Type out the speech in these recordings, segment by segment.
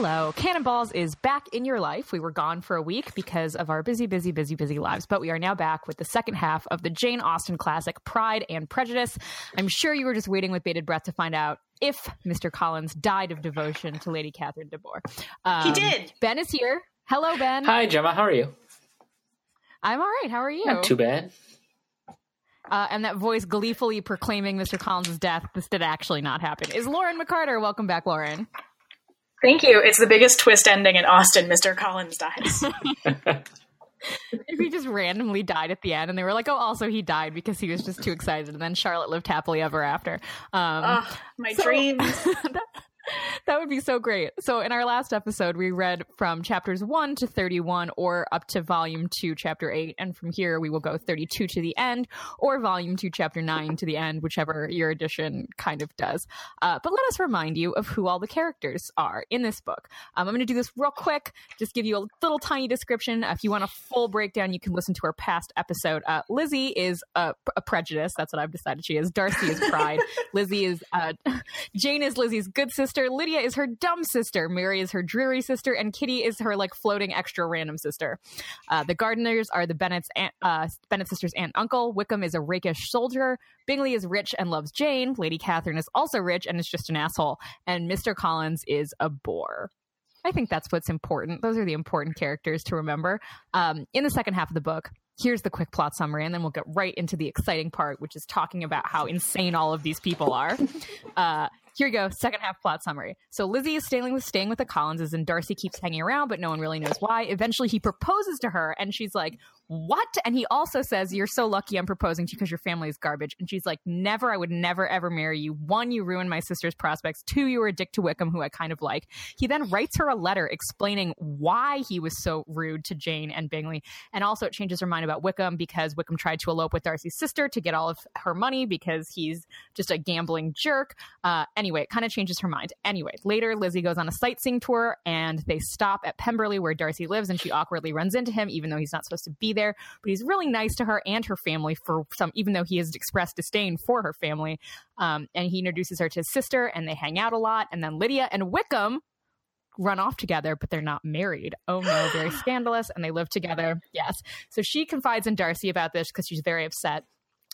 Hello. Cannonballs is back in your life. We were gone for a week because of our busy, busy, busy, busy lives, but we are now back with the second half of the Jane Austen classic, Pride and Prejudice. I'm sure you were just waiting with bated breath to find out if Mr. Collins died of devotion to Lady Catherine de Bourgh. Um, he did. Ben is here. Hello, Ben. Hi, Gemma. How are you? I'm all right. How are you? Not too bad. Uh, and that voice gleefully proclaiming Mr. Collins' death. This did actually not happen. Is Lauren McCarter? Welcome back, Lauren. Thank you. It's the biggest twist ending in Austen. Mr. Collins dies. if he just randomly died at the end and they were like, oh, also he died because he was just too excited. And then Charlotte lived happily ever after. Um, oh, my so, dreams. that, that would be so great. So, in our last episode, we read from chapters 1 to 31 or up to volume 2, chapter 8. And from here, we will go 32 to the end or volume 2, chapter 9 to the end, whichever your edition kind of does. Uh, but let us remind you of who all the characters are in this book. Um, I'm going to do this real quick, just give you a little tiny description. if you want a full breakdown, you can listen to our past episode. Uh, Lizzie is a, a, prejudice. That's what I've decided she is. Darcy is pride. Lizzie is, uh, Jane is Lizzie's good sister sister. Lydia is her dumb sister. Mary is her dreary sister, and Kitty is her like floating extra random sister. Uh, the Gardiners are the Bennet's aunt, uh, Bennet sisters' aunt and uncle. Wickham is a rakish soldier. Bingley is rich and loves Jane. Lady Catherine is also rich and is just an asshole. And Mr. Collins is a bore. I think that's what's important. Those are the important characters to remember. Um, in the second half of the book, here's the quick plot summary, and then we'll get right into the exciting part, which is talking about how insane all of these people are. Uh, here we go. Second half plot summary. So Lizzie is staying with staying with the Collinses, and Darcy keeps hanging around, but no one really knows why. Eventually, he proposes to her, and she's like, "What?" And he also says, "You're so lucky I'm proposing to you because your family is garbage." And she's like, "Never. I would never ever marry you. One, you ruined my sister's prospects. Two, you were a dick to Wickham, who I kind of like." He then writes her a letter explaining why he was so rude to Jane and Bingley, and also it changes her mind about Wickham because Wickham tried to elope with Darcy's sister to get all of her money because he's just a gambling jerk. Uh, anyway, it kind of changes her mind. Anyway, later Lizzie goes on a sightseeing tour and they stop at Pemberley where Darcy lives and she awkwardly runs into him even though he's not supposed to be there. But he's really nice to her and her family for some, even though he has expressed disdain for her family. Um, and he introduces her to his sister and they hang out a lot. And then Lydia and Wickham run off together, but they're not married. Oh no, very scandalous. And they live together. Yes. So she confides in Darcy about this because she's very upset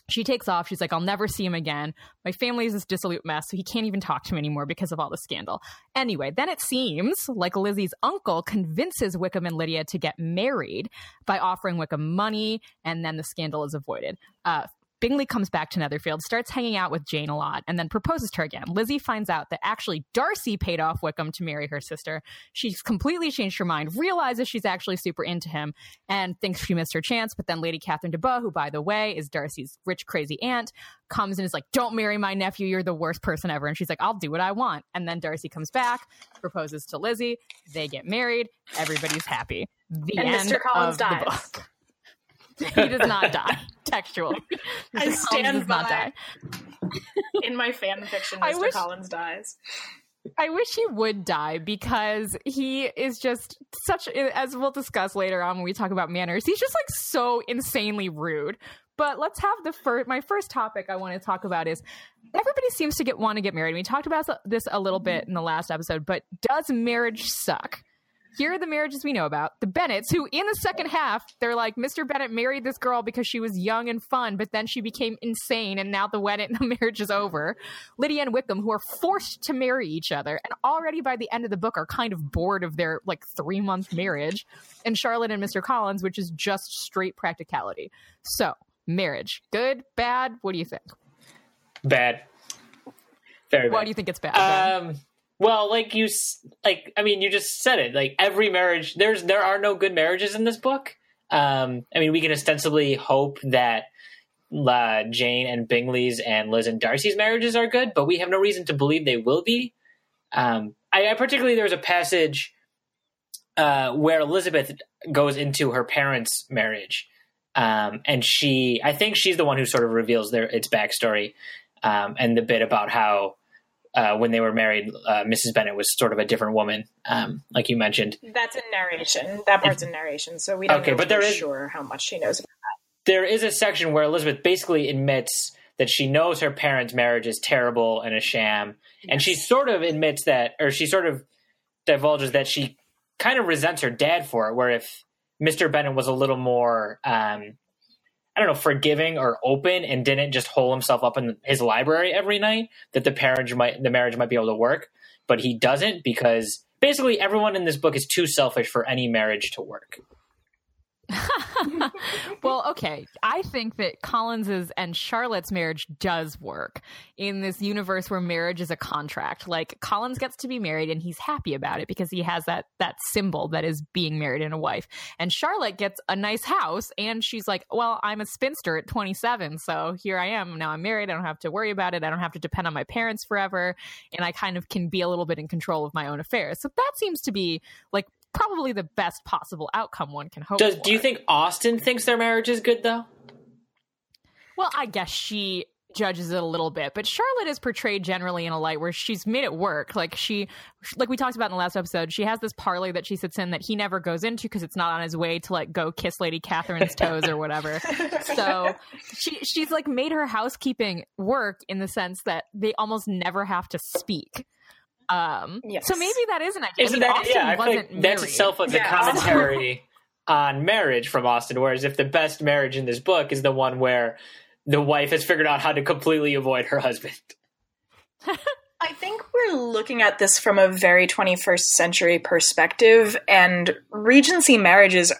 she takes off. She's like, I'll never see him again. My family is this dissolute mess, so he can't even talk to me anymore because of all the scandal. Anyway, then it seems like Lizzie's uncle convinces Wickham and Lydia to get married by offering Wickham money, and then the scandal is avoided. Uh, Bingley comes back to Netherfield, starts hanging out with Jane a lot, and then proposes to her again. Lizzie finds out that actually Darcy paid off Wickham to marry her sister. She's completely changed her mind, realizes she's actually super into him, and thinks she missed her chance. But then Lady Catherine de Bourgh, who, by the way, is Darcy's rich, crazy aunt, comes and is like, Don't marry my nephew. You're the worst person ever. And she's like, I'll do what I want. And then Darcy comes back, proposes to Lizzie. They get married. Everybody's happy. The and end Mr. Collins of dies. the book. He does not die. Textual. I stand by. In my fan fiction, Mr. Wish, Collins dies. I wish he would die because he is just such, as we'll discuss later on when we talk about manners, he's just like so insanely rude. But let's have the first, my first topic I want to talk about is everybody seems to get want to get married. We talked about this a little bit in the last episode, but does marriage suck? Here are the marriages we know about. The Bennets, who in the second half, they're like, Mr. Bennet married this girl because she was young and fun, but then she became insane, and now the wedding, the marriage is over. Lydia and Wickham, who are forced to marry each other, and already by the end of the book are kind of bored of their like three month marriage. And Charlotte and Mr. Collins, which is just straight practicality. So, marriage, good, bad? What do you think? Bad. Very bad. Why do you think it's bad? Um, well, like you, like I mean, you just said it. Like every marriage, there's there are no good marriages in this book. Um, I mean, we can ostensibly hope that uh, Jane and Bingley's and Liz and Darcy's marriages are good, but we have no reason to believe they will be. Um, I, I particularly there was a passage uh, where Elizabeth goes into her parents' marriage, um, and she, I think she's the one who sort of reveals their its backstory um, and the bit about how uh, when they were married, uh, Mrs. Bennet was sort of a different woman, um, like you mentioned. That's in narration. That part's in narration, so we don't okay, know but there is, sure how much she knows about that. There is a section where Elizabeth basically admits that she knows her parents' marriage is terrible and a sham, yes. and she sort of admits that, or she sort of divulges that she kind of resents her dad for it. Where if Mr. Bennet was a little more, um, I don't know, forgiving or open and didn't just hole himself up in his library every night, that the marriage might the marriage might be able to work. But he doesn't because basically everyone in this book is too selfish for any marriage to work. well, okay. I think that Collins's and Charlotte's marriage does work in this universe where marriage is a contract. Like Collins gets to be married and he's happy about it because he has that that symbol that is being married in a wife. And Charlotte gets a nice house and she's like, "Well, I'm a spinster at 27, so here I am. Now I'm married. I don't have to worry about it. I don't have to depend on my parents forever, and I kind of can be a little bit in control of my own affairs." So that seems to be like probably the best possible outcome one can hope Does, for. Do you think Austen thinks their marriage is good though? Well, I guess she judges it a little bit, but Charlotte is portrayed generally in a light where she's made it work. Like she, like we talked about in the last episode, she has this parlor that she sits in that he never goes into because it's not on his way to like go kiss Lady Catherine's toes or whatever. So she she's like made her housekeeping work in the sense that they almost never have to speak. Um, yes. So maybe that is an idea. Isn't I mean, that, yeah, I feel like that's itself a yeah. commentary on marriage from Austen. Whereas if the best marriage in this book is the one where the wife has figured out how to completely avoid her husband. I think we're looking at this from a very 21st century perspective, and Regency marriages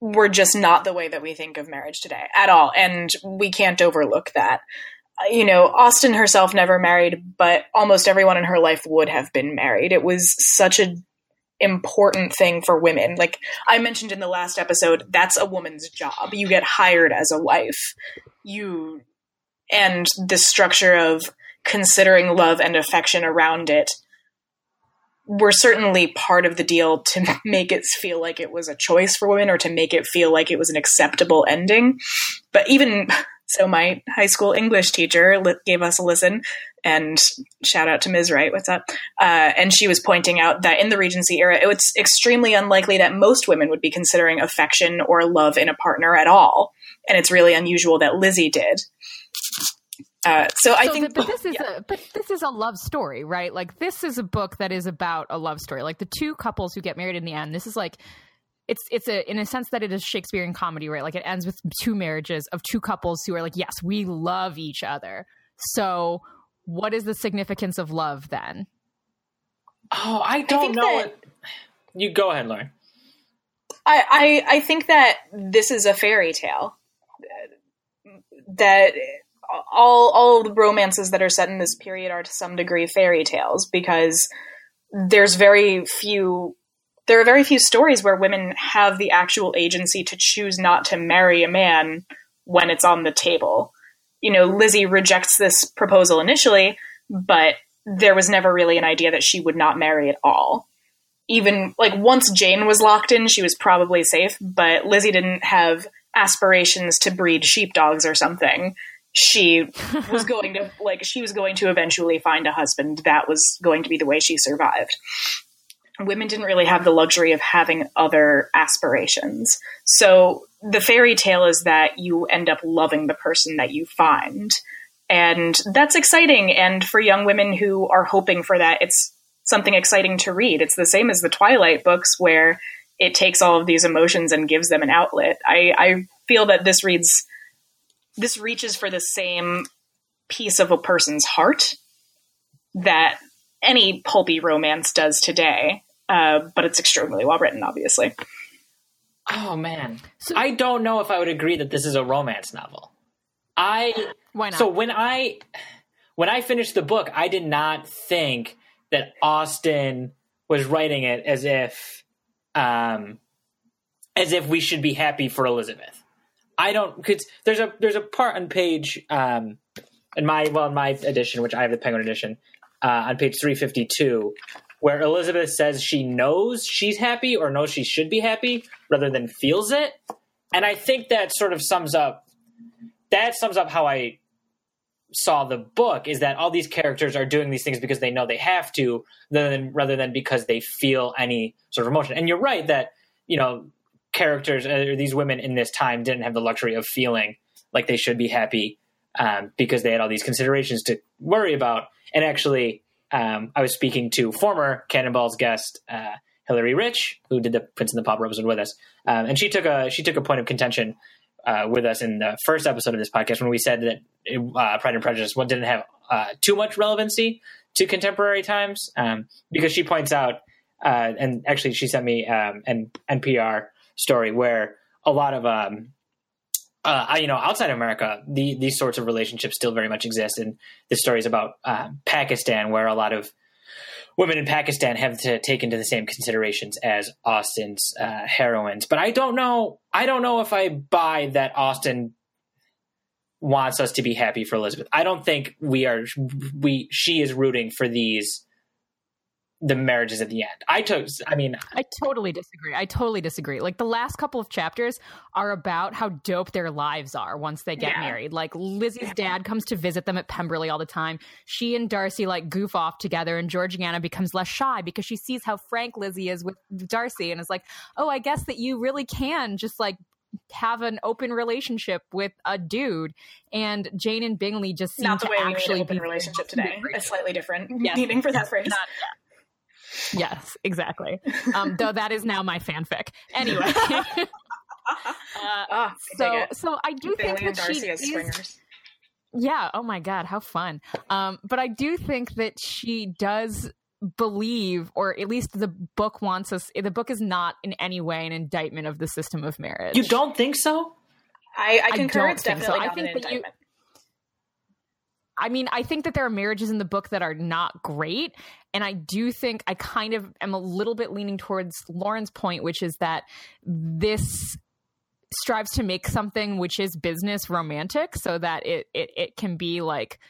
were just not the way that we think of marriage today at all. And we can't overlook that you know, Austen herself never married, but almost everyone in her life would have been married. It was such an important thing for women. Like I mentioned in the last episode, that's a woman's job. You get hired as a wife. You and the structure of considering love and affection around it were certainly part of the deal to make it feel like it was a choice for women or to make it feel like it was an acceptable ending. But even so my high school English teacher li- gave us a listen, and shout out to Ms. Wright, what's up? Uh, and she was pointing out that in the Regency era, it was extremely unlikely that most women would be considering affection or love in a partner at all, and it's really unusual that Lizzie did. Uh, so, so, I think, the, but this is yeah. a but this is a love story, right? Like this is a book that is about a love story. Like the two couples who get married in the end. This is like it's it's a in a sense that it is Shakespearean comedy, right? Like it ends with two marriages of two couples who are like, yes, we love each other. So, what is the significance of love then? Oh, I don't I know. That, what... You go ahead, Lauren. I, I I think that this is a fairy tale. That all all the romances that are set in this period are to some degree fairy tales because there's very few there are very few stories where women have the actual agency to choose not to marry a man when it's on the table. You know, Lizzie rejects this proposal initially, but there was never really an idea that she would not marry at all. Even like once Jane was locked in, she was probably safe, but Lizzie didn't have aspirations to breed sheepdogs or something. She was going to like she was going to eventually find a husband. That was going to be the way she survived women didn't really have the luxury of having other aspirations. So the fairy tale is that you end up loving the person that you find. And that's exciting. And for young women who are hoping for that, it's something exciting to read. It's the same as the Twilight books, where it takes all of these emotions and gives them an outlet. I, I feel that this reads, this reaches for the same piece of a person's heart that any pulpy romance does today, uh, but it's extremely well written, obviously. Oh man, so, I don't know if I would agree that this is a romance novel. I why not? So when I when I finished the book, I did not think that Austen was writing it as if um, as if we should be happy for Elizabeth. I don't because there's a there's a part on page um, in my well in my edition, which I have the Penguin edition, uh, on page 352 where Elizabeth says she knows she's happy or knows she should be happy rather than feels it. And I think that sort of sums up that sums up how I saw the book is that all these characters are doing these things because they know they have to rather than rather than because they feel any sort of emotion. And you're right that, you know, characters or uh, these women in this time didn't have the luxury of feeling like they should be happy um, because they had all these considerations to worry about. And actually, um, I was speaking to former Cannonball's guest uh, Hillary Rich, who did the Prince and the Pop episode with us, um, and she took a she took a point of contention uh, with us in the first episode of this podcast when we said that it, uh, Pride and Prejudice what didn't have uh, too much relevancy to contemporary times um, because she points out, uh, and actually she sent me um, an NPR story where a lot of um, uh, you know, outside America, the, these sorts of relationships still very much exist. And the story is about uh, Pakistan, where a lot of women in Pakistan have to take into the same considerations as Austen's uh, heroines. But I don't know. I don't know if I buy that Austen wants us to be happy for Elizabeth. I don't think we are. We she is rooting for these the marriages at the end. I took I mean I totally disagree. I totally disagree. Like the last couple of chapters are about how dope their lives are once they get yeah. married. Like Lizzie's dad comes to visit them at Pemberley all the time. She and Darcy like goof off together and Georgiana becomes less shy because she sees how frank Lizzie is with Darcy and is like, "Oh, I guess that you really can just like have an open relationship with a dude and Jane and Bingley just seem not the to way actually we open relationship today. It's slightly different yes. meaning for that phrase. Not, Yes, exactly. Um, though that is now my fanfic. Anyway. uh, oh, so, so I do think that she is, Yeah. Oh my God, how fun. Um, but I do think that she does believe, or at least the book wants us. The book is not in any way an indictment of the system of marriage. You don't think so? I, I concur. I it's definitely so. not I think an indictment. You, I mean, I think that there are marriages in the book that are not great. And I do think I kind of am a little bit leaning towards Lauren's point, which is that this strives to make something which is business romantic so that it, it, it can be like,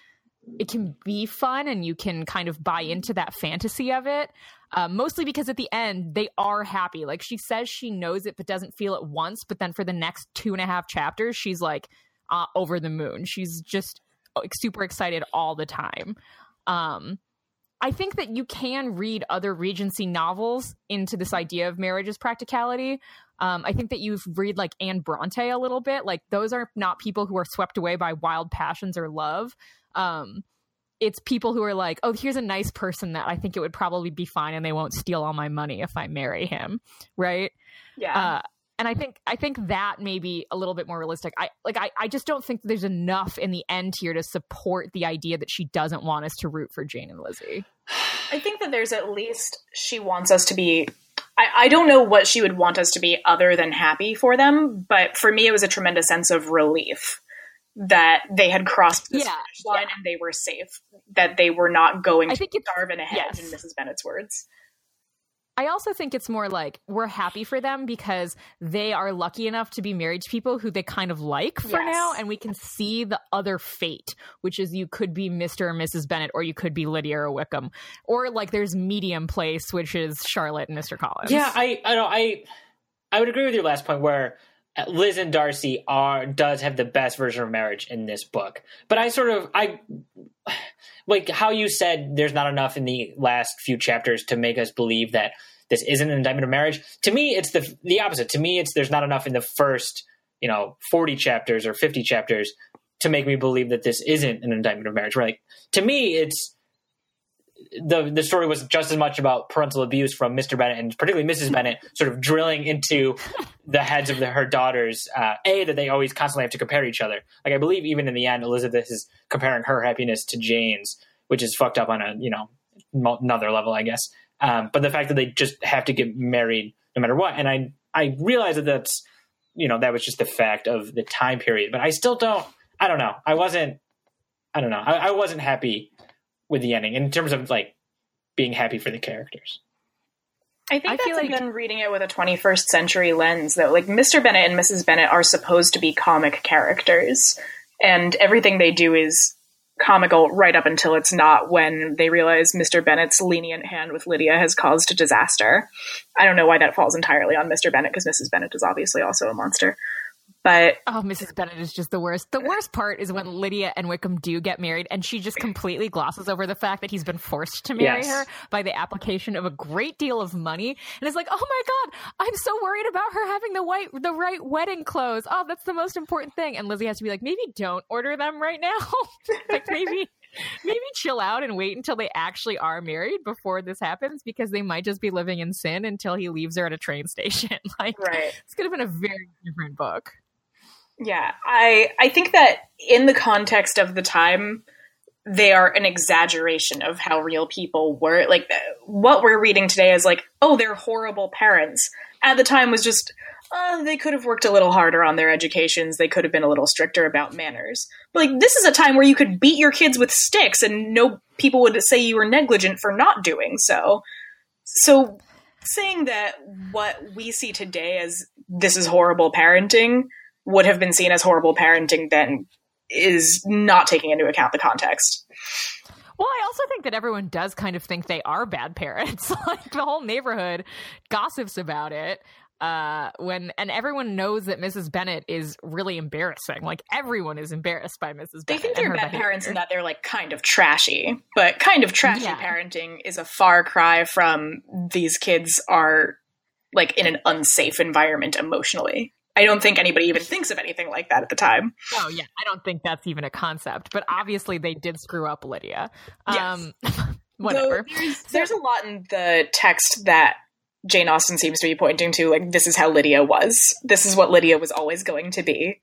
it can be fun and you can kind of buy into that fantasy of it. Uh, mostly because at the end they are happy. Like she says she knows it but doesn't feel it once, but then for the next two and a half chapters, she's like uh, over the moon. She's just like super excited all the time. Um, I think that you can read other Regency novels into this idea of marriage as practicality. Um, I think that you've read like Anne Bronte a little bit. Like those are not people who are swept away by wild passions or love. Um, it's people who are like, oh, here's a nice person that I think it would probably be fine, and they won't steal all my money if I marry him, right? Yeah. Uh, and I think I think that may be a little bit more realistic. I like I, I just don't think there's enough in the end here to support the idea that she doesn't want us to root for Jane and Lizzie. I think that there's at least she wants us to be I, I don't know what she would want us to be other than happy for them, but for me it was a tremendous sense of relief that they had crossed the yeah, line yeah. and they were safe. That they were not going I to starve in a hedge yes. in Mrs. Bennet's words. I also think it's more like we're happy for them because they are lucky enough to be married to people who they kind of like for yes. now, and we can see the other fate, which is you could be Mr. or Mrs. Bennet, or you could be Lydia or Wickham, or like there's medium place, which is Charlotte and Mr. Collins. Yeah, I I know I I would agree with your last point where Liz and Darcy are does have the best version of marriage in this book, but I sort of I like how you said there's not enough in the last few chapters to make us believe that this isn't an indictment of marriage. To me, it's the the opposite. To me, it's there's not enough in the first you know 40 chapters or 50 chapters to make me believe that this isn't an indictment of marriage. Right? To me, it's the the story was just as much about parental abuse from Mr. Bennet and particularly Mrs. Bennet, sort of drilling into the heads of the, her daughters. Uh, a that they always constantly have to compare each other. Like I believe even in the end, Elizabeth is comparing her happiness to Jane's, which is fucked up on a you know another level, I guess. Um, but the fact that they just have to get married no matter what, and I I realize that that's you know that was just the fact of the time period, but I still don't. I don't know. I wasn't. I don't know. I, I wasn't happy with the ending in terms of like being happy for the characters. I think I that's feel like again reading it with a 21st century lens, though. Like Mr. Bennet and Mrs. Bennet are supposed to be comic characters, and everything they do is comical right up until it's not when they realize Mr. Bennet's lenient hand with Lydia has caused a disaster. I don't know why that falls entirely on Mr. Bennet because Mrs. Bennet is obviously also a monster. But oh, Mrs. Bennet is just the worst. The worst part is when Lydia and Wickham do get married, and she just completely glosses over the fact that he's been forced to marry yes. her by the application of a great deal of money, and it's like, oh my god, I'm so worried about her having the white, the right wedding clothes. Oh, that's the most important thing. And Lizzie has to be like, maybe don't order them right now. like maybe maybe chill out and wait until they actually are married before this happens because they might just be living in sin until he leaves her at a train station. like, Right. this could have been a very different book. Yeah, I I think that in the context of the time, they are an exaggeration of how real people were. Like what we're reading today is like, oh, they're horrible parents. At the time was just, uh, they could have worked a little harder on their educations. They could have been a little stricter about manners. But like, this is a time where you could beat your kids with sticks, and no people would say you were negligent for not doing so. So saying that what we see today as this is horrible parenting would have been seen as horrible parenting then is not taking into account the context. Well, I also think that everyone does kind of think they are bad parents. like the whole neighborhood gossips about it. Uh, when and everyone knows that Mrs. Bennet is really embarrassing. Like everyone is embarrassed by Mrs. Bennet. They think they're bad behavior. parents in that they're like kind of trashy, but kind of trashy Yeah. parenting is a far cry from these kids are like in an unsafe environment emotionally. I don't think anybody even thinks of anything like that at the time. Oh yeah, I don't think that's even a concept. But obviously, they did screw up Lydia. Yes. Um, whatever. Though there's, there's a lot in the text that Jane Austen seems to be pointing to, like this is how Lydia was. This is what Lydia was always going to be.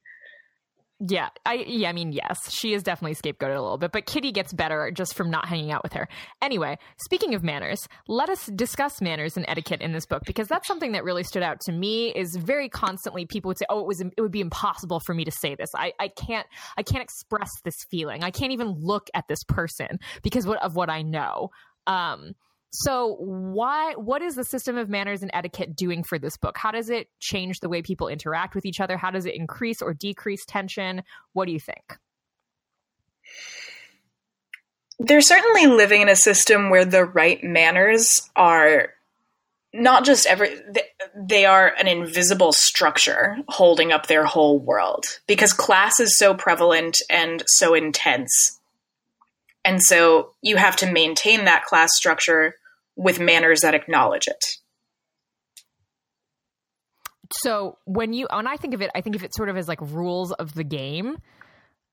Yeah, I yeah, I mean, yes, she is definitely scapegoated a little bit, but Kitty gets better just from not hanging out with her. Anyway, speaking of manners, let us discuss manners and etiquette in this book because that's something that really stood out to me. Is very constantly people would say, "Oh, it was it would be impossible for me to say this. I I can't I can't express this feeling. I can't even look at this person because of what I know." Um, so why what is the system of manners and etiquette doing for this book? How does it change the way people interact with each other? How does it increase or decrease tension? What do you think? They're certainly living in a system where the right manners are not just every they, are an invisible structure holding up their whole world because class is so prevalent and so intense and so you have to maintain that class structure with manners that acknowledge it So when you when I think of it, I think of it sort of as like rules of the game.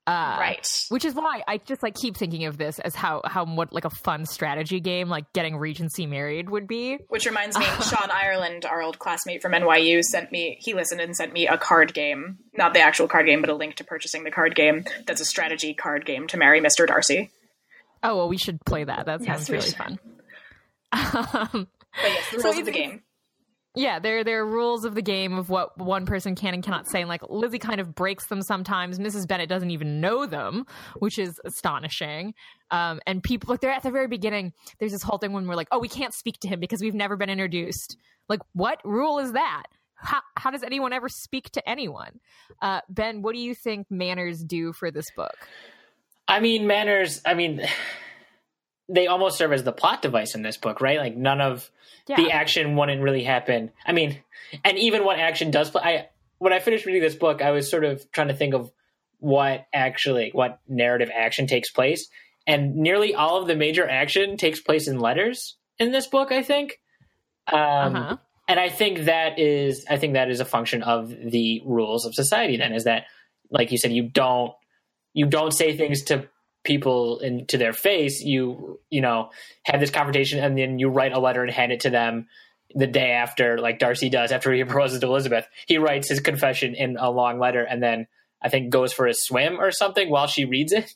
Uh, right Which is why I just like keep thinking of this as how how what like a fun strategy game like getting Regency married would be. which reminds me sean ireland our old classmate from nyu sent me he listened and sent me a card game not the actual card game but a link to purchasing the card game that's a strategy card game to marry mr darcy Oh well, we should play that. That sounds we really fun. Um, but yes the So rules of the game yeah, there there are rules of the game of what one person can and cannot say. And like Lizzie kind of breaks them sometimes. Mrs. Bennet doesn't even know them, which is astonishing. Um, and people like they're at the very beginning. There's this whole thing when we're like, oh, we can't speak to him because we've never been introduced. Like, what rule is that? How, how does anyone ever speak to anyone? Uh, ben, what do you think manners do for this book? I mean, manners. I mean, they almost serve as the plot device in this book, right? Like none of Yeah. the action wouldn't really happen. I mean, and even what action does play. I when I finished reading this book, I was sort of trying to think of what actually what narrative action takes place, and nearly all of the major action takes place in letters in this book. I think. Um, Uh-huh. and I think that is I think that is a function of the rules of society. Then is that, like you said, you don't you don't say things to people into their face. You you know have this confrontation and then you write a letter and hand it to them the day after, like Darcy does after he proposes to Elizabeth. He writes his confession in a long letter and then I think goes for a swim or something while she reads it.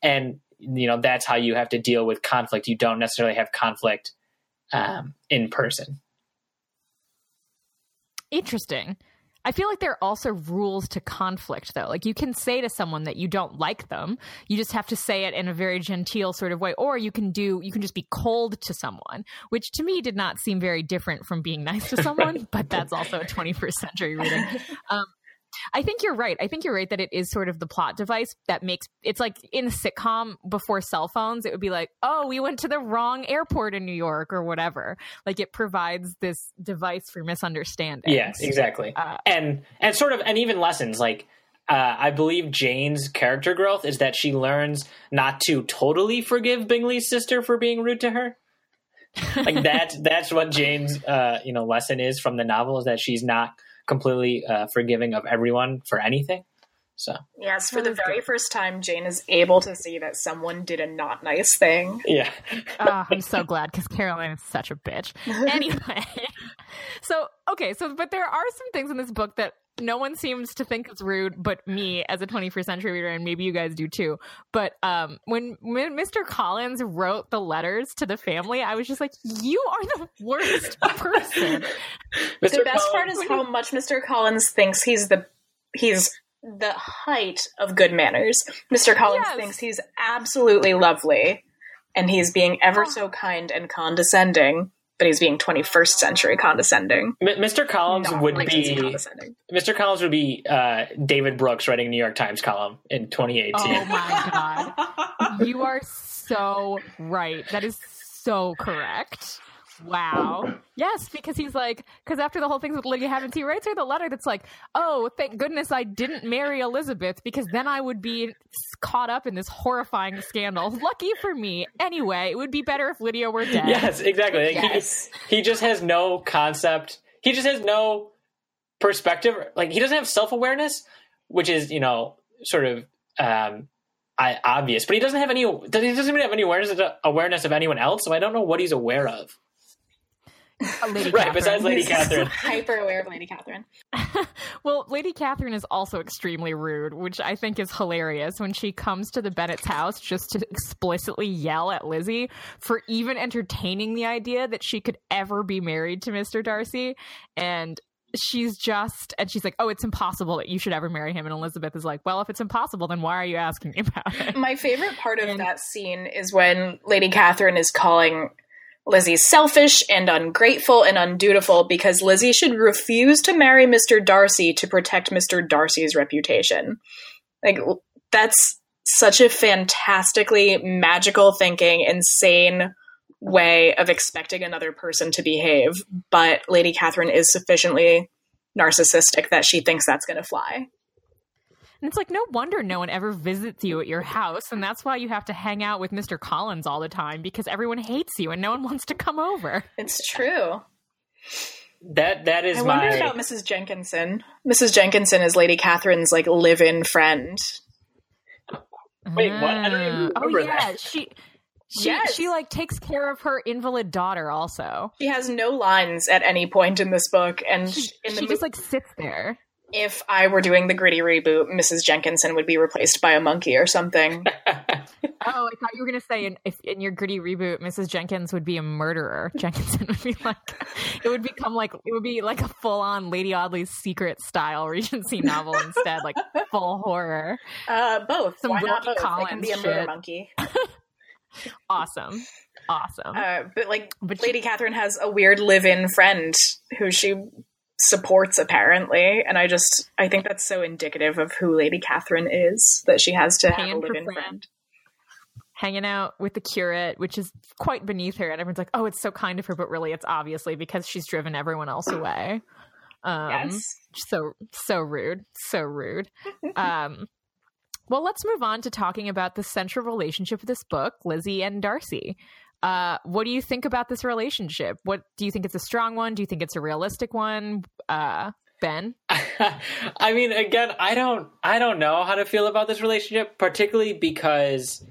And you know that's how you have to deal with conflict. You don't necessarily have conflict um, in person. Interesting. I feel like there are also rules to conflict, though. Like you can say to someone that you don't like them, you just have to say it in a very genteel sort of way, or you can do you can just be cold to someone, which to me did not seem very different from being nice to someone. but that's also a 21st century reading. Um, I think you're right. I think you're right that it is sort of the plot device that makes it's like in a sitcom before cell phones, it would be like, oh, we went to the wrong airport in New York or whatever. Like it provides this device for misunderstanding. Yes, exactly. Uh, and and sort of and even lessons like uh, I believe Jane's character growth is that she learns not to totally forgive Bingley's sister for being rude to her. Like that that's what Jane's uh, you know lesson is from the novel is that she's not completely uh, forgiving of everyone for anything. So Yes, for the very first time, Jane is able to see that someone did a not nice thing. yeah, Ah, I'm so glad because Caroline is such a bitch. Anyway, so okay, so but there are some things in this book that no one seems to think is rude, but me as a 21st century reader, and maybe you guys do too. But um, when, when Mr. Collins wrote the letters to the family, I was just like, "You are the worst person." Mr. The best part is how much Mr. Collins thinks he's the he's the height of good manners. Mr. Collins Yes. thinks he's absolutely lovely, and he's being ever Oh. so kind and condescending. But he's being 21st century condescending. M- Mr. Collins Not would 19th be. Mr. Collins would be uh, David Brooks writing a New York Times column in 2018. Oh my god. You are so right. That is so correct. Wow. Yes, because he's like, because after the whole thing with Lydia Havens, he writes her the letter that's like, oh, thank goodness I didn't marry Elizabeth because then I would be caught up in this horrifying scandal. Lucky for me. Anyway, it would be better if Lydia were dead. Yes, exactly. Like, Yes. He, he just has no concept. He just has no perspective. Like he doesn't have self awareness, which is you know sort of um, I, obvious. But he doesn't have any. He doesn't even have any awareness of, awareness of anyone else. So I don't know what he's aware of. Lady Right. Catherine. Besides Lady Catherine. hyper aware of Lady Catherine. Well, Lady Catherine is also extremely rude, which I think is hilarious when she comes to the Bennet's house just to explicitly yell at Lizzie for even entertaining the idea that she could ever be married to Mr. Darcy. And she's just, and she's like, oh, it's impossible that you should ever marry him. And Elizabeth is like, well, if it's impossible, then why are you asking me about it? My favorite part of And- that scene is when Lady Catherine is calling Lizzie selfish and ungrateful and undutiful because Lizzie should refuse to marry Mr. Darcy to protect Mr. Darcy's reputation. Like, that's such a fantastically magical thinking, insane way of expecting another person to behave. But Lady Catherine is sufficiently narcissistic that she thinks that's going to fly. And it's like, no wonder no one ever visits you at your house. And that's why you have to hang out with Mr. Collins all the time because everyone hates you and no one wants to come over. It's true. That that is my I my. wonder about Mrs. Jenkinson. Mrs. Jenkinson is Lady Catherine's like live-in friend. Wait, what? I don't even Ah. remember Oh yeah, that. she she Yes. she like takes care of her invalid daughter also. She has no lines at any point in this book, and She, in the she mo- just like sits there. If I were doing the gritty reboot, Mrs. Jenkinson would be replaced by a monkey or something. Oh, I thought you were gonna say in if in your gritty reboot, Mrs. Jenkins would be a murderer. Jenkinson would be like it would become like it would be like a full on Lady Audley's secret style Regency novel instead, like full horror. Uh, both. Some Why not Wilkie both? It can be a murder shit. monkey. Awesome. Awesome. Uh, but like, But she- Lady Catherine has a weird live-in friend who she supports apparently, and I just I think that's so indicative of who Lady Catherine is that she has to have a Paying for live-in friend. friend. hanging out with the curate, which is quite beneath her. And everyone's like, oh, it's so kind of her, but really it's obviously because she's driven everyone else away. Um, Yes. So, so rude. So rude. um, well, let's move on to talking about the central relationship of this book, Lizzie and Darcy. Uh, what do you think about this relationship? What do you think it's a strong one? Do you think it's a realistic one? Uh, Ben? I mean, again, I don't, I don't know how to feel about this relationship, particularly because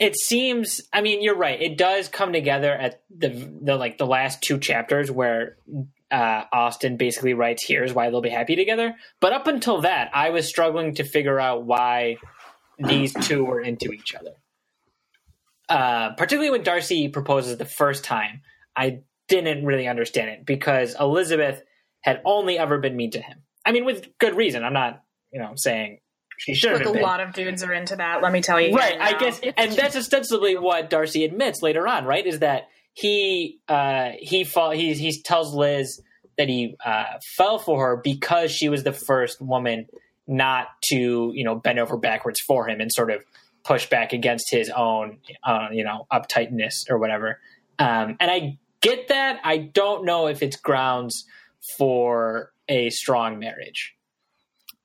it seems. I mean, you're right. It does come together at the the like the last two chapters where uh, Austen basically writes, "Here's why they'll be happy together." But up until that, I was struggling to figure out why these two were into each other. Uh, particularly when Darcy proposes the first time, I didn't really understand it because Elizabeth had only ever been mean to him. I mean, with good reason. I'm not, you know, saying she shouldn't Like have a been. lot of dudes are into that. Let me tell you. right, I guess, and that's ostensibly what Darcy admits later on. Right, is that he uh, he fall, he he tells Liz that he uh, fell for her because she was the first woman not to you know bend over backwards for him and sort of push back against his own uh, you know uptightness or whatever. Um, and I get that. I don't know if it's grounds for a strong marriage.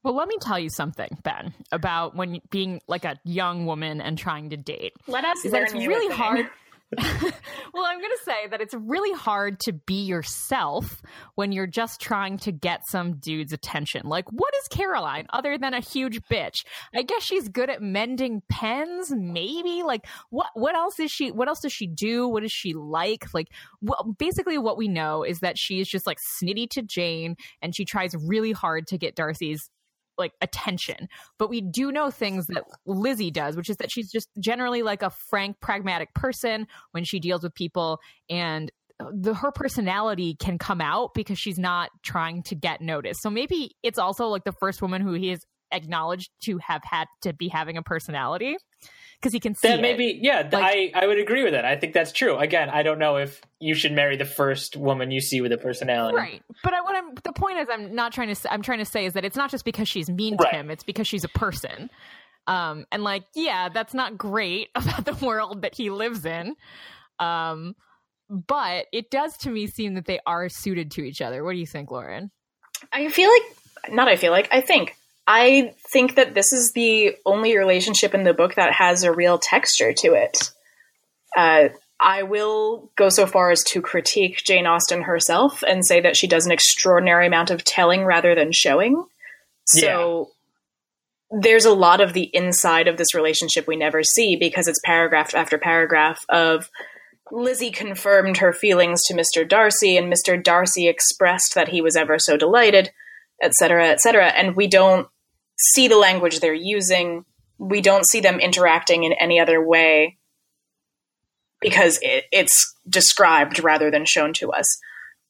Well, let me tell you something, Ben, about when being like a young woman and trying to date. Let us is that learn it's really hard well, I'm going to say that it's really hard to be yourself when you're just trying to get some dude's attention. Like, what is Caroline other than a huge bitch? I guess she's good at mending pens, maybe. Like, what what else is she? What else does she do? What is she like? Like, well, basically, what we know is that she's just like snitty to Jane, and she tries really hard to get Darcy's like attention. But we do know things that Lizzie does, which is that she's just generally like a frank, pragmatic person when she deals with people and uh, the her personality can come out because she's not trying to get noticed. So maybe it's also like the first woman who he has acknowledged to have had to be having a personality because he can see that it. maybe yeah like, I, I would agree with that. I think that's true. Again i don't know if you should marry the first woman you see with a personality. Right. But I, what i'm the point is i'm not trying to say, i'm trying to say is that it's not just because she's mean to him it's because she's a person. Um and like yeah that's not great about the world that he lives in. Um but it does to me seem that they are suited to each other. What do you think lauren? I feel like, not I feel like, I think. I think that this is the only relationship in the book that has a real texture to it. Uh, I will go so far as to critique Jane Austen herself and say that she does an extraordinary amount of telling rather than showing. So there's a lot of the inside of this relationship we never see because it's paragraph after paragraph of Lizzie confirmed her feelings to Mr. Darcy, and Mr. Darcy expressed that he was ever so delighted, etc., etc. And we don't see the language they're using. We don't see them interacting in any other way because it, it's described rather than shown to us,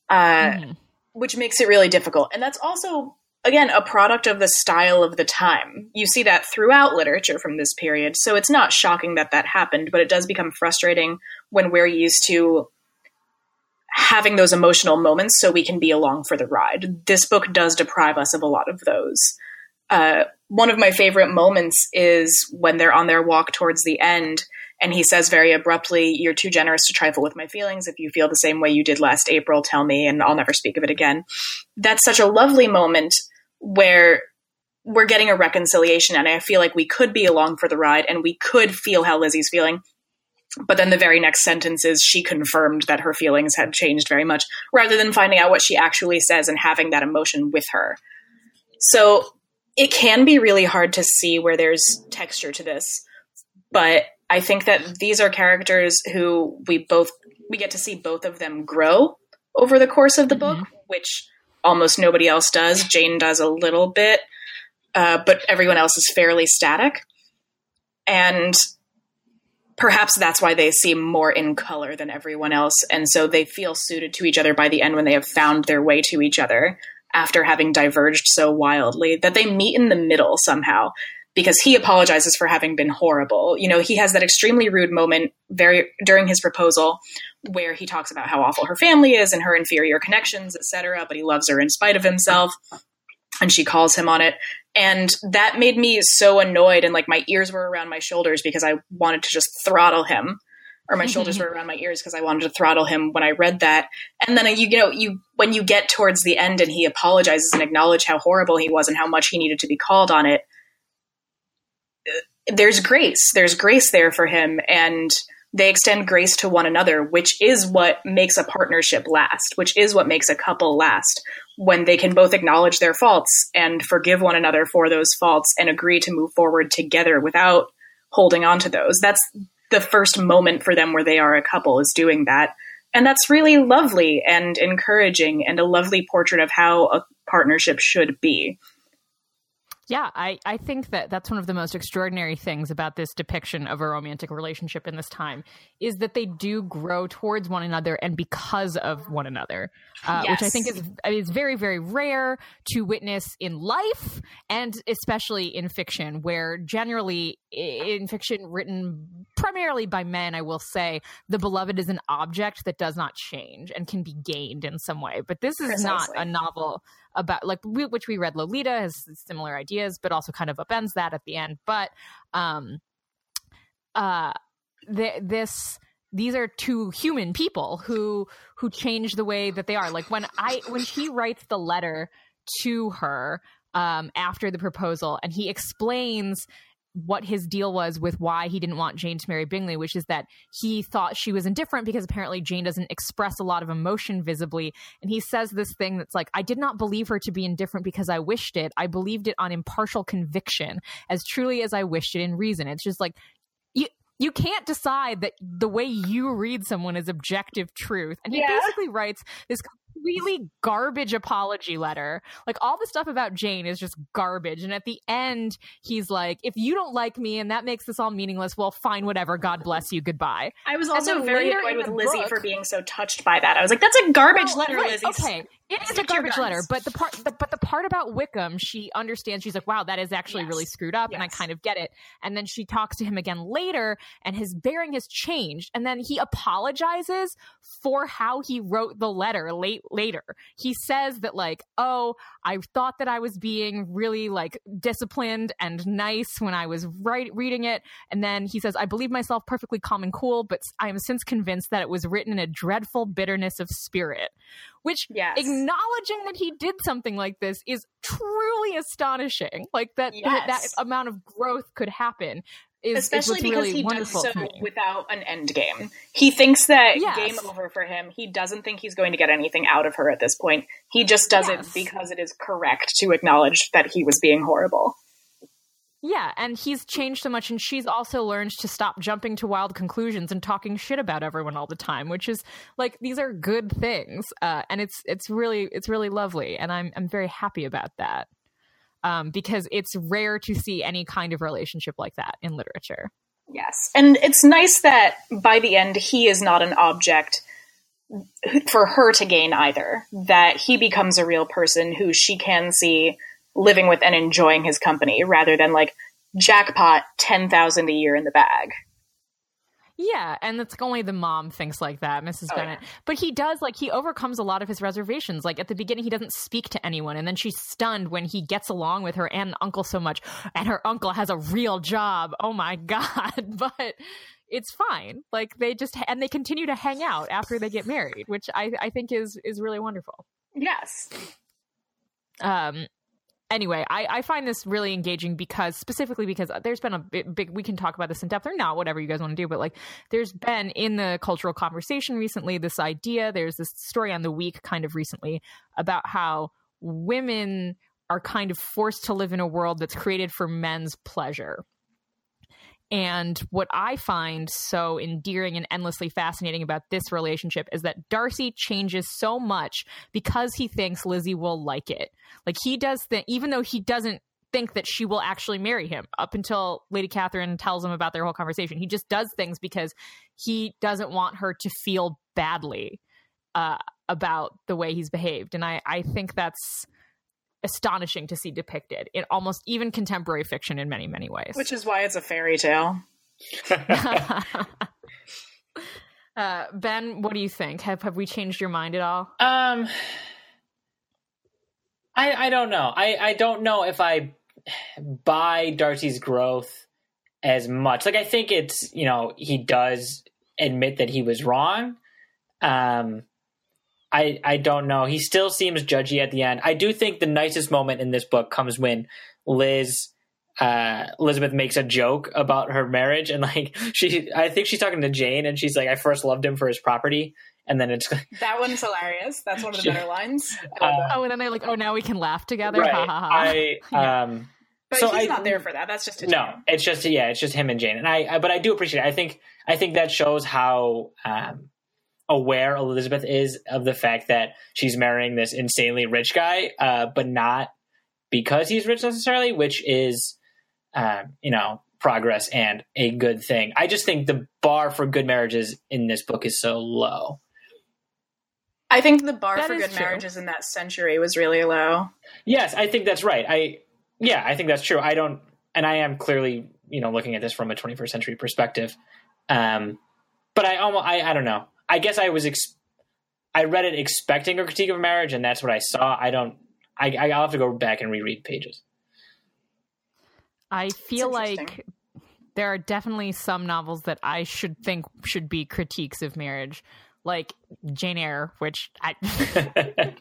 uh, Mhm. which makes it really difficult. And that's also, again, a product of the style of the time. You see that throughout literature from this period, so it's not shocking that that happened, but it does become frustrating when we're used to having those emotional moments so we can be along for the ride. This book does deprive us of a lot of those. Uh, one of my favorite moments is when they're on their walk towards the end and he says very abruptly, You're too generous to trifle with my feelings. If you feel the same way you did last April, tell me, and I'll never speak of it again. That's such a lovely moment where we're getting a reconciliation, and I feel like we could be along for the ride and we could feel how Lizzie's feeling. But then the very next sentence is she confirmed that her feelings had changed very much, rather than finding out what she actually says and having that emotion with her. So it can be really hard to see where there's texture to this, but I think that these are characters who we both we get to see both of them grow over the course of the book, which almost nobody else does. Jane does a little bit, uh, but everyone else is fairly static, and perhaps that's why they seem more in color than everyone else, and so they feel suited to each other by the end when they have found their way to each other after having diverged so wildly that they meet in the middle somehow because he apologizes for having been horrible. You know, he has that extremely rude moment very during his proposal where he talks about how awful her family is and her inferior connections, etc., but he loves her in spite of himself. And she calls him on it. And that made me so annoyed and like my ears were around my shoulders because I wanted to just throttle him. Or my shoulders were around my ears because I wanted to throttle him when I read that. And then you, you know, you when you get towards the end and he apologizes and acknowledges how horrible he was and how much he needed to be called on it, uh, there's grace. There's grace there for him, and they extend grace to one another, which is what makes a partnership last, which is what makes a couple last when they can both acknowledge their faults and forgive one another for those faults and agree to move forward together without holding on to those. That's the first moment for them where they are a couple is doing that. And that's really lovely and encouraging and a lovely portrait of how a partnership should be. Yeah, I, I think that that's one of the most extraordinary things about this depiction of a romantic relationship in this time is that they do grow towards one another and because of one another, uh, which I think Yes. is is very very rare to witness in life and especially in fiction, where generally in fiction written primarily by men, I will say the beloved is an object that does not change and can be gained in some way. But this is not a novel about like we, which we read lolita has similar ideas but also kind of upends that at the end. But um uh th- this these are two human people who who change the way that they are. Like when i when he writes the letter to her um after the proposal and he explains what his deal was with why he didn't want Jane to marry Bingley, which is that he thought she was indifferent because apparently Jane doesn't express a lot of emotion visibly. And he says this thing that's like, I did not believe her to be indifferent because I wished it. I believed it on impartial conviction, as truly as I wished it in reason. It's just like, you, you can't decide that the way you read someone is objective truth. And he Yeah. basically writes this completely garbage apology letter. Like all the stuff about Jane is just garbage. And at the end, he's like, if you don't like me and that makes this all meaningless, well, fine, whatever. God bless you. Goodbye. I was also very annoyed with Lizzie book- for being so touched by that. I was like, "That's a garbage Well, letter, right, Lizzie." Okay, it is a Stick garbage letter, but the part, the, but the part about Wickham, she understands. She's like, "Wow, that is actually Yes. really screwed up," and I kind of get it. And then she talks to him again later, and his bearing has changed. And then he apologizes for how he wrote the letter late later. He says that like, "Oh, I thought that I was being really like disciplined and nice when I was write, reading it," and then he says, "I believe myself perfectly calm and cool, but I am since convinced that it was written in a dreadful bitterness of spirit." Which Yes. acknowledging that he did something like this is truly astonishing. Like that that, that amount of growth could happen is is Especially what's because really he does so without an end game. He thinks that Yes. game over for him. He doesn't think he's going to get anything out of her at this point. He just does Yes. it because it is correct to acknowledge that he was being horrible. Yeah, and he's changed so much, and she's also learned to stop jumping to wild conclusions and talking shit about everyone all the time, which is like these are good things, uh, and it's it's really it's really lovely, and I'm I'm very happy about that um, because it's rare to see any kind of relationship like that in literature. Yes. And it's nice that by the end he is not an object for her to gain either. That he becomes a real person who she can see living with and enjoying his company rather than like jackpot 10,000 a year in the bag. Yeah, and it's only the mom thinks like that, Mrs. Oh, Bennet. But he does like he overcomes a lot of his reservations. Like at the beginning, he doesn't speak to anyone, and then she's stunned when he gets along with her and uncle so much, and her uncle has a real job. Oh my god! But it's fine. Like they just and they continue to hang out after they get married, which I I think is is really wonderful. Yes. um anyway I, I find this really engaging because specifically because there's been a big, big we can talk about this in depth or not whatever you guys want to do but like there's been in the cultural conversation recently this idea there's this story on the week kind of recently about how women are kind of forced to live in a world that's created for men's pleasure and what I find so endearing and endlessly fascinating about this relationship is that Darcy changes so much because he thinks Lizzie will like it. Like he does think, even though he doesn't think that she will actually marry him up until Lady Catherine tells him about their whole conversation. He just does things because he doesn't want her to feel badly uh, about the way he's behaved. And I, I think that's astonishing to see depicted in almost even contemporary fiction in many, many ways. Which is why it's a fairy tale. uh, ben, what do you think? Have have we changed your mind at all? Um, I I don't know. I I don't know if I buy Darcy's growth as much. Like I think it's you know he does admit that he was wrong. Um, I I don't know. He still seems judgy at the end. I do think the nicest moment in this book comes when Liz. Uh, Elizabeth makes a joke about her marriage, and like she, I think she's talking to Jane, and she's like, "I first loved him for his property," and then it's That one's hilarious. That's one of the Sure. better lines. Uh. Oh, and then they're like, "Oh, now we can laugh together." right. Ha ha ha. I Yeah. um, But so he's I- not there for that. That's just a no, it's just yeah, it's just him and Jane, and I, I but I do appreciate it. I think I think that shows how um, aware Elizabeth is of the fact that she's marrying this insanely rich guy, uh, but not because he's rich necessarily, which is um, you know progress and a good thing. I just think the bar for good marriages in this book is so low. I think the bar That for good true. marriages in that century was really low. Yes, I think that's right. I yeah, I think that's true. I don't, and I am clearly you know looking at this from a 21st century perspective. Um, but I almost I, I don't know. I guess I was ex- I read it expecting a critique of marriage, and that's what I saw. I don't. I I'll have to go back and reread pages. I feel like there are definitely some novels that I should think should be critiques of marriage, like Jane Eyre, which I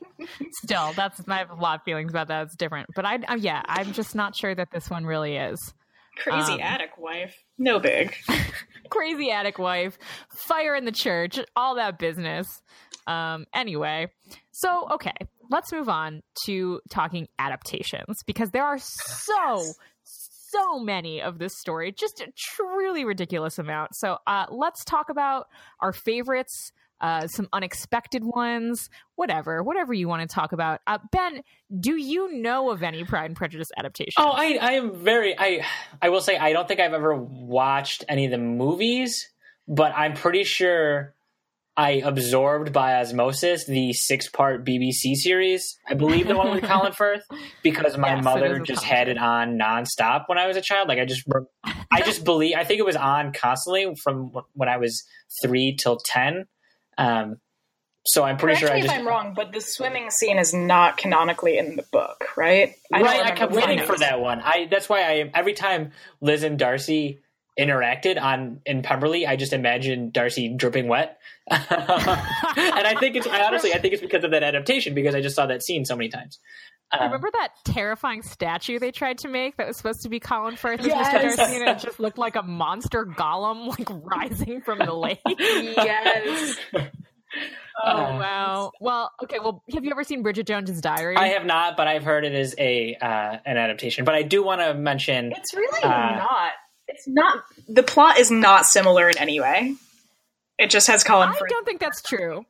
still that's I have a lot of feelings about that. It's different, but I, I yeah, I'm just not sure that this one really is. Crazy Um, attic wife. No big. crazy attic wife, fire in the church, all that business. Um, anyway, so okay, let's move on to talking adaptations because there are so so many of this story, just a truly ridiculous amount. So uh, let's talk about our favorites. Uh, some unexpected ones, whatever, whatever you want to talk about. Uh, ben, do you know of any Pride and Prejudice adaptations? Oh, I, I am very I I will say I don't think I've ever watched any of the movies, but I'm pretty sure I absorbed by osmosis the six part BBC series. I believe the one with Colin Firth because my Yes, mother just had it on nonstop when I was a child. Like I just I just believe I think it was on constantly from when I was three till ten. Um, so I'm pretty Correct sure I just, if I'm wrong, but the swimming scene is not canonically in the book, right? don't right. I kept waiting for that one. I that's why I every time Liz and Darcy interacted on in Pemberley, I just imagined Darcy dripping wet, and I think it's I honestly I think it's because of that adaptation because I just saw that scene so many times. Um, Remember that terrifying statue they tried to make that was supposed to be Colin Firth as Yes. Mr. Darcy, and it just looked like a monster golem, like rising from the lake. Yes. oh Uh, wow! Well, okay. Well, have you ever seen Bridget Jones's Diary? I have not, but I've heard it is a uh, an adaptation. But I do want to mention It's really Uh, not. It's not. The plot is not similar in any way. It just has Colin I Firth. don't think that's true.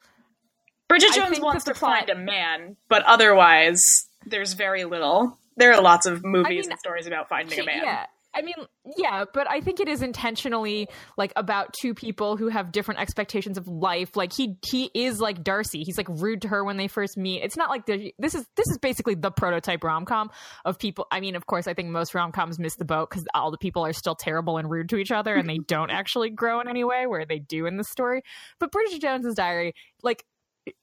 Bridget Jones wants to the plot- find a man, but otherwise, there's very little. There are lots of movies mean, and stories about finding a man. Yeah. I mean, yeah, but I think it is intentionally like about two people who have different expectations of life. Like he he is like Darcy. He's like rude to her when they first meet. It's not like this is this is basically the prototype rom com of people. I mean, of course, I think most rom coms miss the boat because all the people are still terrible and rude to each other, and they don't actually grow in any way where they do in the story. But Bridget Jones's Diary, like